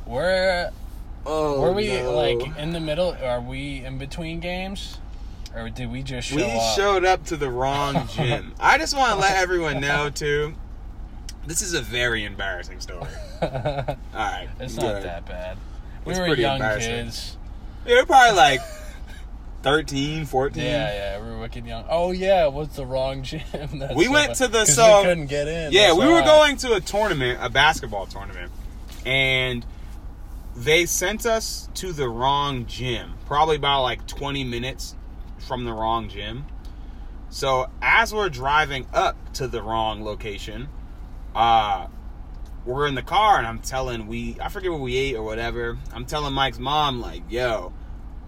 Speaker 2: we're
Speaker 1: Oh,
Speaker 2: were we
Speaker 1: no.
Speaker 2: like in the middle? Are we in between games, or did we just show
Speaker 1: we
Speaker 2: up?
Speaker 1: showed up to the wrong gym. I just want to let everyone know too. This is a very embarrassing story. All right,
Speaker 2: it's not
Speaker 1: ahead.
Speaker 2: that bad. We
Speaker 1: It's
Speaker 2: were young kids.
Speaker 1: We They're probably like 13, 14.
Speaker 2: Yeah, yeah, we were wicked young. Oh yeah, it was the wrong gym. That's
Speaker 1: We went to the- so-
Speaker 2: we couldn't get in.
Speaker 1: Yeah,
Speaker 2: That's
Speaker 1: we were
Speaker 2: why.
Speaker 1: going to a tournament, a basketball tournament, and they sent us to the wrong gym, probably about like 20 minutes from the wrong gym. So as we're driving up to the wrong location, uh, we're in the car and I'm telling we I forget what we ate or whatever. I'm telling Mike's mom like, "Yo,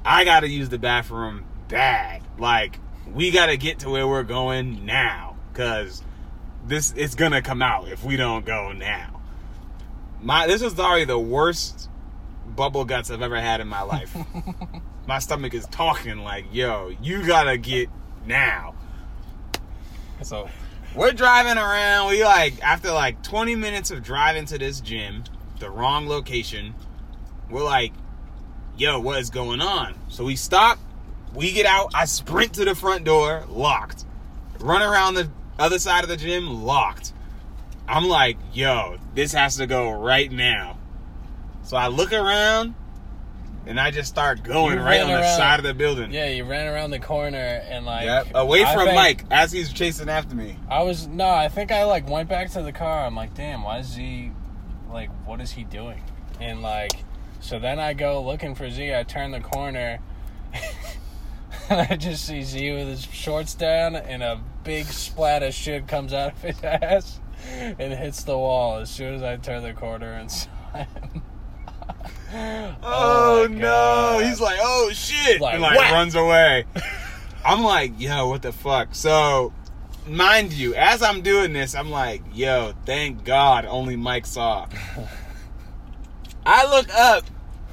Speaker 1: I got to use the bathroom bad. Like, we got to get to where we're going now cuz this it's going to come out if we don't go now." My this was already the worst bubble guts I've ever had in my life. my stomach is talking like, "Yo, you got to get now." So we're driving around. We like after like 20 minutes of driving to this gym, the wrong location. We're like, "Yo, what is going on?" So we stop. We get out. I sprint to the front door, locked. Run around the other side of the gym, locked. I'm like, "Yo, this has to go right now." So I look around and I just start going
Speaker 2: You
Speaker 1: right on the
Speaker 2: around-
Speaker 1: side of the building.
Speaker 2: Yeah, you ran around the corner and like
Speaker 1: Yep. Away
Speaker 2: I
Speaker 1: from
Speaker 2: think-
Speaker 1: Mike as he's chasing after me.
Speaker 2: I was no, I think I like went back to the car. I'm like, damn, why is he like what is he doing? And like so then I go looking for Z, I turn the corner and I just see Z with his shorts down and a big splat of shit comes out of his ass and hits the wall as soon as I turn the corner and saw him.
Speaker 1: Oh, oh,
Speaker 2: my
Speaker 1: no.
Speaker 2: God.
Speaker 1: He's like, oh shit.
Speaker 2: Like,
Speaker 1: and like
Speaker 2: whack.
Speaker 1: runs away. I'm like, yo, what the fuck? So, mind you, as I'm doing this, I'm like, yo, thank God only Mike saw. I look up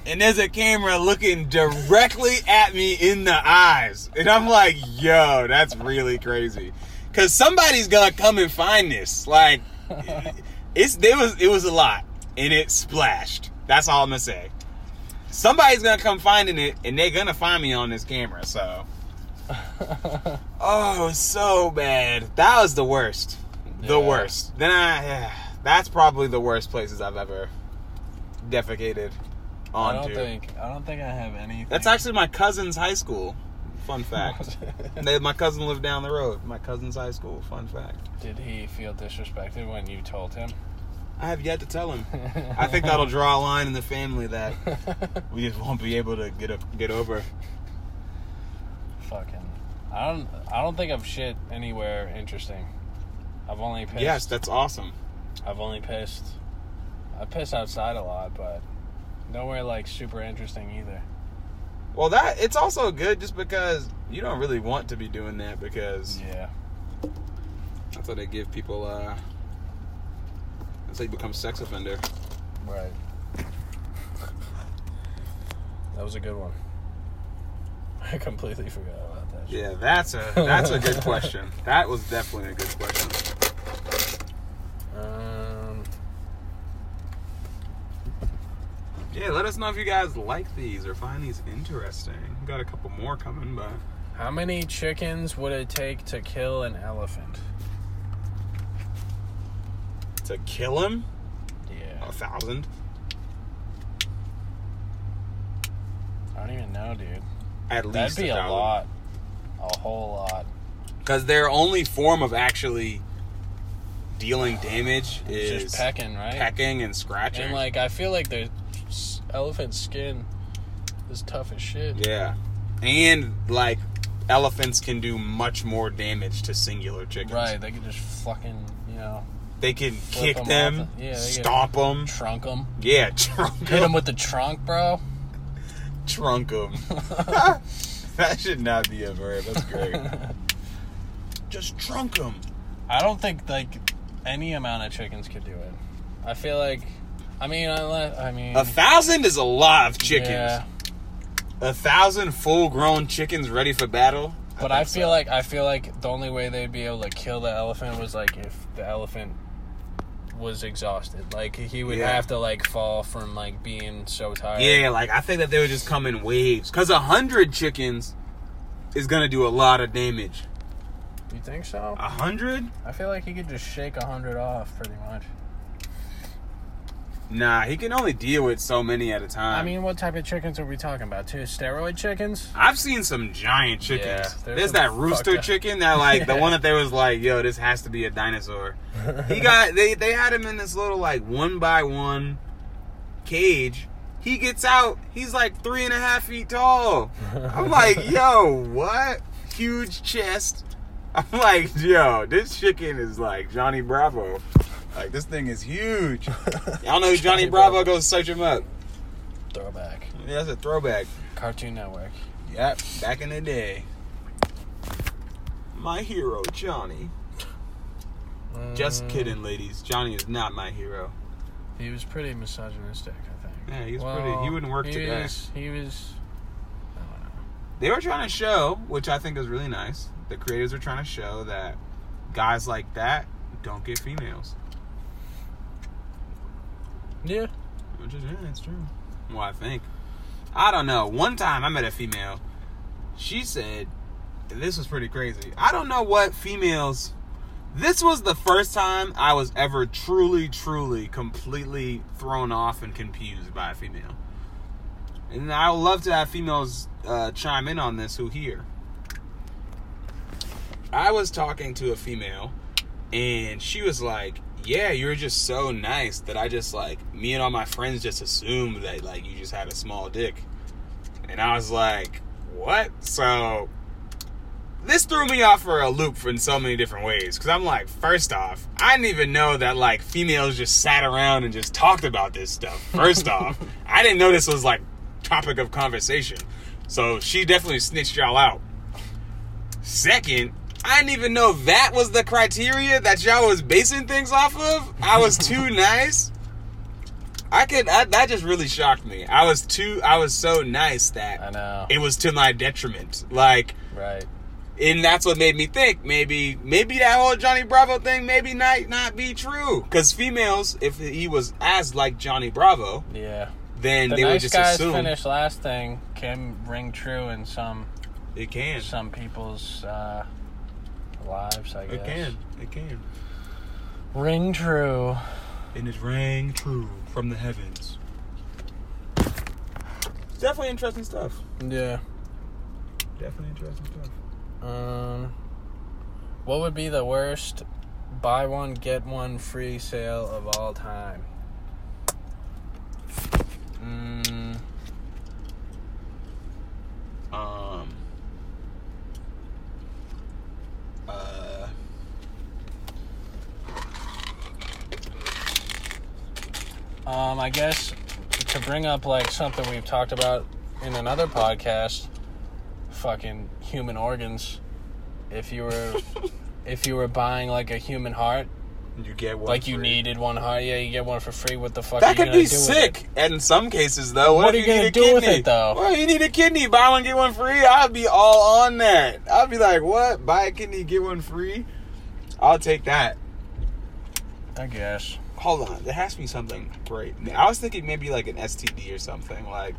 Speaker 1: and there's a camera looking directly at me in the eyes. And I'm like, yo, that's really crazy. Cause somebody's gonna come and find this. Like it's there was it was a lot. And it splashed. That's all I'm gonna say. Somebody's gonna come finding it and they're gonna find me on this camera, so Oh, so bad. That was the worst. The
Speaker 2: Yeah.
Speaker 1: worst. Then I that's probably the worst places I've ever defecated
Speaker 2: I don't think I don't think I have anything.
Speaker 1: That's actually my cousin's high school. Fun fact. They- my cousin lived down the road. My cousin's high school. Fun fact.
Speaker 2: Did he feel disrespected when you told him?
Speaker 1: I have yet to tell him. I think that'll draw a line in the family that we just won't be able to get a, get over.
Speaker 2: Fucking. I don't. I don't think I've shit anywhere interesting. I've only pissed.
Speaker 1: Yes, that's awesome.
Speaker 2: I've only pissed. I piss outside a lot, but nowhere like super interesting either.
Speaker 1: Well, that it's also good just because you don't really want to be doing that because
Speaker 2: Yeah.
Speaker 1: that's how they give people. uh That's how you become sex offender.
Speaker 2: Right. That was a good one. I completely forgot about that. shit.
Speaker 1: Yeah, that's a that's a good question. That was definitely a good question.
Speaker 2: Um.
Speaker 1: Yeah, let us know if you guys like these or find these interesting. We got a couple more coming, but
Speaker 2: How many chickens would it take to kill an elephant?
Speaker 1: To kill him,
Speaker 2: Yeah.
Speaker 1: a thousand.
Speaker 2: I don't even know, dude.
Speaker 1: At least
Speaker 2: That'd be a
Speaker 1: thousand.
Speaker 2: lot. A whole lot.
Speaker 1: Because their only form of actually dealing damage is
Speaker 2: just pecking, right?
Speaker 1: pecking and scratching.
Speaker 2: And like, I feel like the elephant skin is tough as shit.
Speaker 1: yeah, and like elephants can do much more damage to singular chickens.
Speaker 2: Right? They can just fucking, you know,
Speaker 1: They can
Speaker 2: Flip
Speaker 1: kick
Speaker 2: 'em
Speaker 1: them,
Speaker 2: off. Yeah,
Speaker 1: stomp them.
Speaker 2: trunk them.
Speaker 1: Yeah, trunk
Speaker 2: Hit
Speaker 1: 'em.
Speaker 2: them with the trunk, bro.
Speaker 1: trunk them. that should not be a verb. That's great. Just trunk them.
Speaker 2: I don't think like any amount of chickens could do it. I feel like, I mean, unless I mean,
Speaker 1: A thousand is a lot of chickens.
Speaker 2: Yeah,
Speaker 1: A thousand full-grown chickens ready for battle.
Speaker 2: but I,
Speaker 1: think
Speaker 2: feel
Speaker 1: so.
Speaker 2: like I feel like the only way they'd be able to kill the elephant was like if the elephant was exhausted. Like he would
Speaker 1: Yeah.
Speaker 2: have to like fall from like being so tired.
Speaker 1: Yeah, like I think that they would just come in waves. Cause a hundred chickens is gonna do a lot of damage.
Speaker 2: You think so?
Speaker 1: A hundred?
Speaker 2: I feel like he could just shake a hundred off pretty much.
Speaker 1: Nah, he can only deal with so many at a time.
Speaker 2: I mean, what type of chickens are we talking about? Two steroid chickens?
Speaker 1: I've seen some giant chickens.
Speaker 2: Yeah, there's
Speaker 1: there's that rooster chicken that like the one that they was like, yo, this has to be a dinosaur. He got they they had him in this little like one by one cage. He gets out, he's like three and a half feet tall. I'm like, yo, what? Huge chest. I'm like, yo, this chicken is like Johnny Bravo. Like this thing is huge. Y'all know Johnny,
Speaker 2: Johnny
Speaker 1: Bravo?
Speaker 2: Bravo.
Speaker 1: Go search him up.
Speaker 2: Throwback.
Speaker 1: Yeah, that's a throwback.
Speaker 2: Cartoon Network.
Speaker 1: Yep, back in the day. My hero, Johnny. Just
Speaker 2: Mm,
Speaker 1: kidding, ladies. Johnny is not my hero.
Speaker 2: He was pretty misogynistic, I think.
Speaker 1: Yeah, he was pretty. He wouldn't work
Speaker 2: he
Speaker 1: today.
Speaker 2: Was, he was. I don't know.
Speaker 1: They were trying to show, which I think is really nice. The creators were trying to show that guys like that don't get females.
Speaker 2: Yeah.
Speaker 1: Which is, yeah, that's true. Well, I think. I don't know. One time I met a female. She said, this was pretty crazy. I don't know what females. This was the first time I was ever truly, truly, completely thrown off and confused by a female. And I would love to have females uh, chime in on this who hear. I was talking to a female, and she was like, "Yeah, you were just so nice that I just like me and all my friends just assumed that like you just had a small dick." And I was like, "What?" So this threw me off for a loop in so many different ways because I'm like, first off, I didn't even know that like females just sat around and just talked about this stuff. First off, I didn't know this was like topic of conversation. So she definitely snitched y'all out. Second, I didn't even know that was the criteria that y'all was basing things off of. I was too nice. I could. I, that just really shocked me. I was too. I was so nice that I
Speaker 2: know.
Speaker 1: it was to my detriment. Like,
Speaker 2: right.
Speaker 1: and that's what made me think maybe maybe that whole Johnny Bravo thing maybe not not be true. Because females, if he was as like Johnny Bravo,
Speaker 2: Yeah.
Speaker 1: then
Speaker 2: The
Speaker 1: they would
Speaker 2: nice
Speaker 1: just
Speaker 2: guys
Speaker 1: assume
Speaker 2: finished last thing can ring true in some
Speaker 1: it can.
Speaker 2: some people's uh, lives. I guess.
Speaker 1: It can. It can.
Speaker 2: Ring true.
Speaker 1: and it rang true from the heavens. It's definitely interesting stuff.
Speaker 2: Yeah.
Speaker 1: Definitely interesting stuff.
Speaker 2: Um, what would be the worst buy one get one free sale of all time? Mm,
Speaker 1: Um. Uh.
Speaker 2: um, I guess to bring up like something we've talked about in another podcast, fucking human organs. If you were, if you were buying like a human heart,
Speaker 1: You get one.
Speaker 2: like you
Speaker 1: free.
Speaker 2: needed one heart, yeah, you get one for free. What the fuck? are
Speaker 1: That
Speaker 2: you
Speaker 1: could
Speaker 2: gonna
Speaker 1: be
Speaker 2: do
Speaker 1: sick.
Speaker 2: it?
Speaker 1: In some cases, though, what,
Speaker 2: What are you gonna
Speaker 1: need a
Speaker 2: do with it, though?
Speaker 1: Well, you need a kidney. Buy one get one free. I'd be all on that. I'd be like, what? Buy a kidney, get one free. I'll take that.
Speaker 2: I guess.
Speaker 1: Hold on, there has to be something great. I was thinking maybe like an STD or something. Like,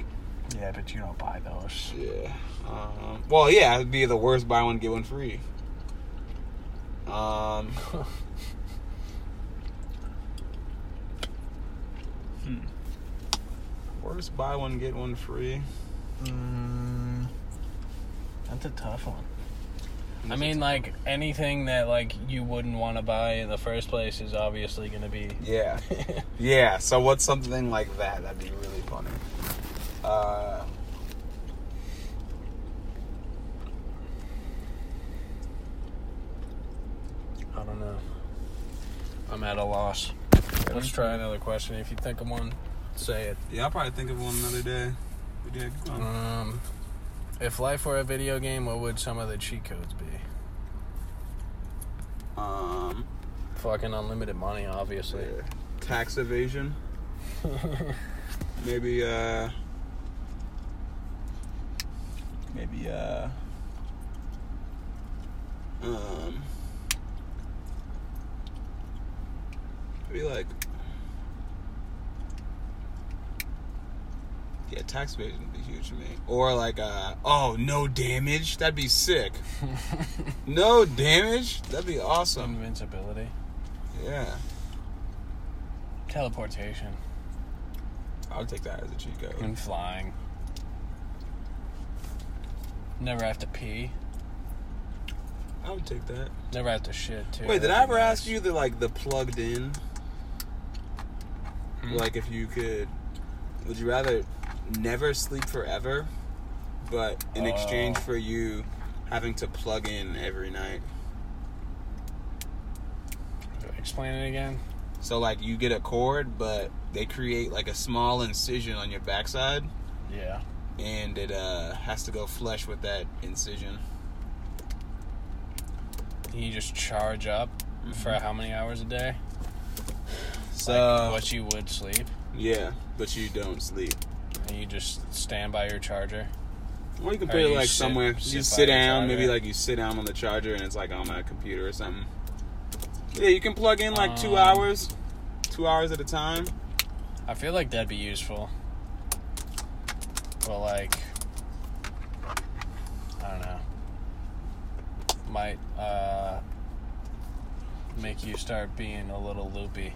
Speaker 2: Yeah, but you don't buy those.
Speaker 1: yeah. Um, well, yeah, it'd be the worst buy one get one free. Um. hmm. Worst buy one get one free.
Speaker 2: Mm, that's a tough one. I mean, like anything that like you wouldn't want to buy in the first place is obviously going to be.
Speaker 1: Yeah. Yeah, so what's something like that? That'd be really funny. Uh,
Speaker 2: I don't know. I'm at a loss. Let's try another question. If you think of one, say it.
Speaker 1: yeah, I'll probably think of one another day. We did. Go on.
Speaker 2: Um, if life were a video game, what would some of the cheat codes be?
Speaker 1: Um,
Speaker 2: Fucking unlimited money, obviously.
Speaker 1: tax evasion. Maybe uh maybe uh um maybe like yeah tax evasion would be huge for me or like uh oh no damage that'd be sick no damage that'd be awesome
Speaker 2: Invincibility.
Speaker 1: yeah
Speaker 2: Teleportation.
Speaker 1: i would take that as a cheat code
Speaker 2: And flying. Never have to pee.
Speaker 1: i would take that
Speaker 2: Never have to shit, too.
Speaker 1: Wait, did
Speaker 2: That'd
Speaker 1: I ever
Speaker 2: nice.
Speaker 1: ask you the like the plugged in?
Speaker 2: Hmm?
Speaker 1: Like if you could would you rather never sleep forever, but in exchange
Speaker 2: Oh.
Speaker 1: for you having to plug in every night?
Speaker 2: Explain it again.
Speaker 1: So like you get a cord, but they create like a small incision on your backside
Speaker 2: Yeah.
Speaker 1: and it uh has to go flush with that incision.
Speaker 2: You just charge up for
Speaker 1: Mhm.
Speaker 2: how many hours a day?
Speaker 1: So
Speaker 2: like what you would sleep.
Speaker 1: yeah, but you don't sleep.
Speaker 2: And you just stand by your charger.
Speaker 1: Or you can
Speaker 2: Or
Speaker 1: put it like
Speaker 2: sit-
Speaker 1: somewhere.
Speaker 2: sit
Speaker 1: you sit down, maybe like you sit down on the charger and it's like on my computer or something. Yeah, you can plug in like two
Speaker 2: Um,
Speaker 1: hours, two hours at a time.
Speaker 2: I feel like that'd be useful. But like I don't know. Might uh make you start being a little loopy.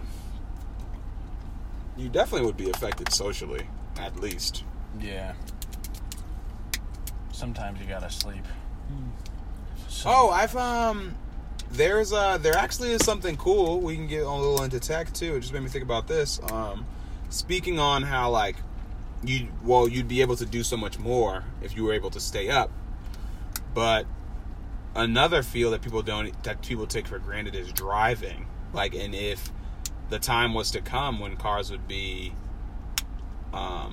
Speaker 1: You definitely would be affected socially, at least.
Speaker 2: Yeah. Sometimes you gotta sleep. So-
Speaker 1: Oh, I've um, there's uh, there actually is something cool. We can get a little into tech too. It just made me think about this. Um, speaking on how like you, well, you'd be able to do so much more if you were able to stay up. But another field that people don't that people take for granted is driving. Like, and if the time was to come when cars would be um,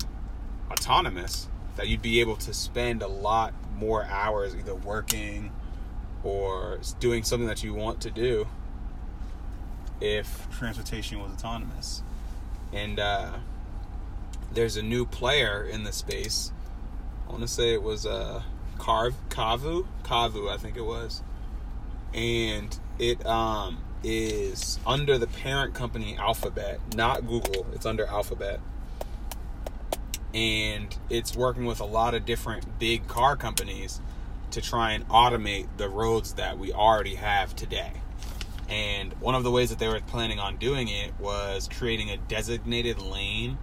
Speaker 1: autonomous, that you'd be able to spend a lot more hours either working or doing something that you want to do if transportation was autonomous. And uh, there's a new player in the space. I want to say it was uh, Carv Kavu, Kavu, I think it was, and it um, is under the parent company Alphabet, not Google. It's under Alphabet, and it's working with a lot of different big car companies to try and automate the roads that we already have today. And one of the ways that they were planning on doing it was creating a designated lane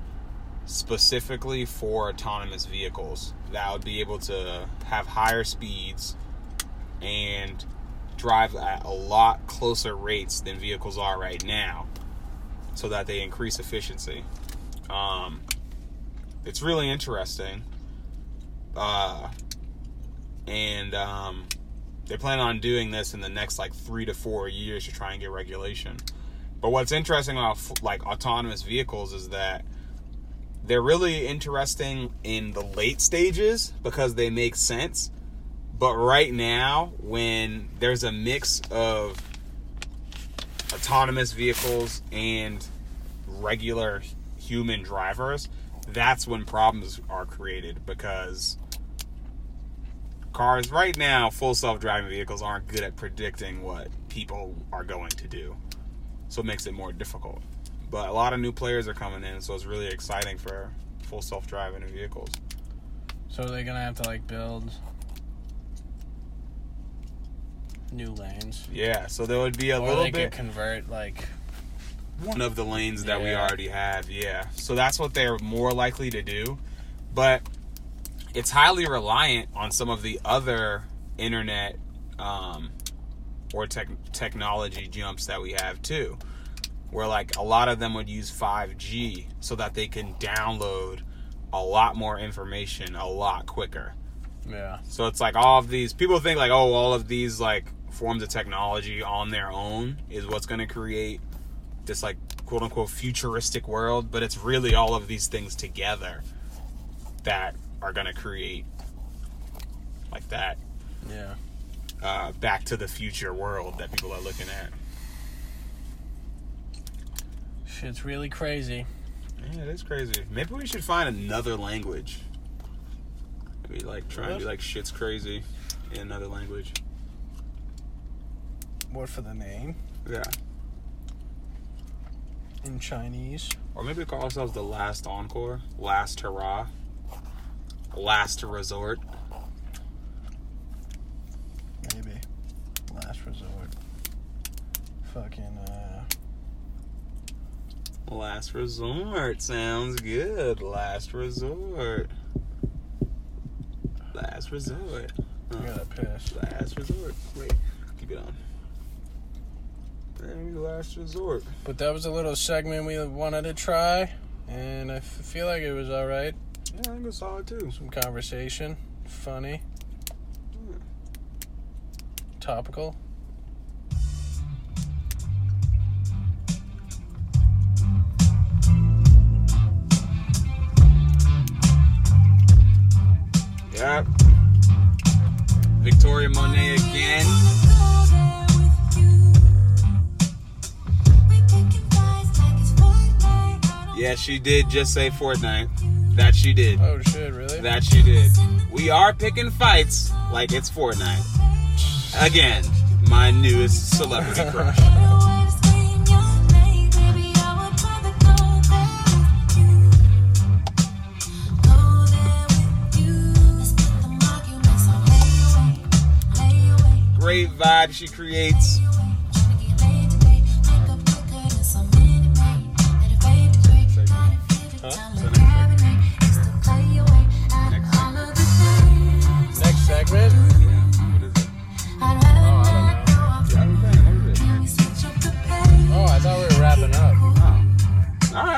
Speaker 1: specifically for autonomous vehicles that would be able to have higher speeds and drive at a lot closer rates than vehicles are right now so that they increase efficiency. Um, it's really interesting. Uh, and um, they plan on doing this in the next like three to four years to try and get regulation. But what's interesting about like autonomous vehicles is that they're really interesting in the late stages because they make sense. But right now, when there's a mix of autonomous vehicles and regular human drivers, that's when problems are created because cars right now, full self-driving vehicles aren't good at predicting what people are going to do. So it makes it more difficult. But a lot of new players are coming in, so it's really exciting for full self-driving vehicles.
Speaker 2: So they're gonna have to like build new lanes.
Speaker 1: Yeah, so there would be a
Speaker 2: or
Speaker 1: little
Speaker 2: they
Speaker 1: bit
Speaker 2: could convert like
Speaker 1: one of the lanes that we already have. Yeah. So that's what they're more likely to do. But it's highly reliant on some of the other internet um, or tech technology jumps that we have too. Where like a lot of them would use 5G so that they can download a lot more information a lot quicker.
Speaker 2: yeah.
Speaker 1: So it's like all of these people think like oh all of these like forms of technology on their own is what's going to create this like quote unquote futuristic world, but it's really all of these things together that are gonna create like that
Speaker 2: Yeah.
Speaker 1: uh, Back to the Future world that people are looking at.
Speaker 2: Shit's really crazy.
Speaker 1: Yeah, it is crazy. Maybe we should find another language. Maybe like try and be like shit's crazy in another language.
Speaker 2: What for the name?
Speaker 1: Yeah.
Speaker 2: In Chinese.
Speaker 1: Or maybe call ourselves the last encore, last hurrah, last resort.
Speaker 2: Maybe. Last resort. Fucking, uh.
Speaker 1: Last resort sounds good. Last resort. Last resort.
Speaker 2: I gotta piss.
Speaker 1: Last resort. Wait, keep it on. Last resort.
Speaker 2: But that was a little segment we wanted to try. And I f- feel like it was alright.
Speaker 1: Yeah, I think it's solid too.
Speaker 2: Some conversation. Funny.
Speaker 1: Hmm.
Speaker 2: Topical.
Speaker 1: Yeah. Victoria Monet again. Yeah, she did just say Fortnite. That she did.
Speaker 2: Oh shit, really?
Speaker 1: That she did. We are picking fights like it's Fortnite. Again, my newest celebrity crush. Great vibe she creates.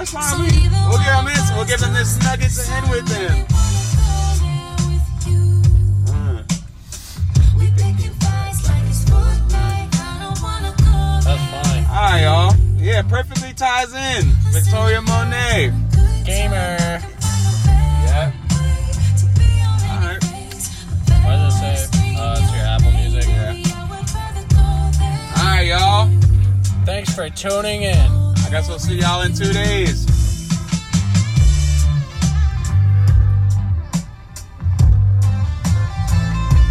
Speaker 1: That's fine. We, we'll give them this. We'll give him this nugget to end with them.
Speaker 2: That's fine.
Speaker 1: all right, y'all. Yeah, perfectly ties in. Victoria Monet.
Speaker 2: Gamer.
Speaker 1: Yeah. All right.
Speaker 2: What does it say? Uh, it's your Apple Music. Yeah.
Speaker 1: All right, y'all.
Speaker 2: Thanks for tuning in.
Speaker 1: Guess we'll see y'all in two days.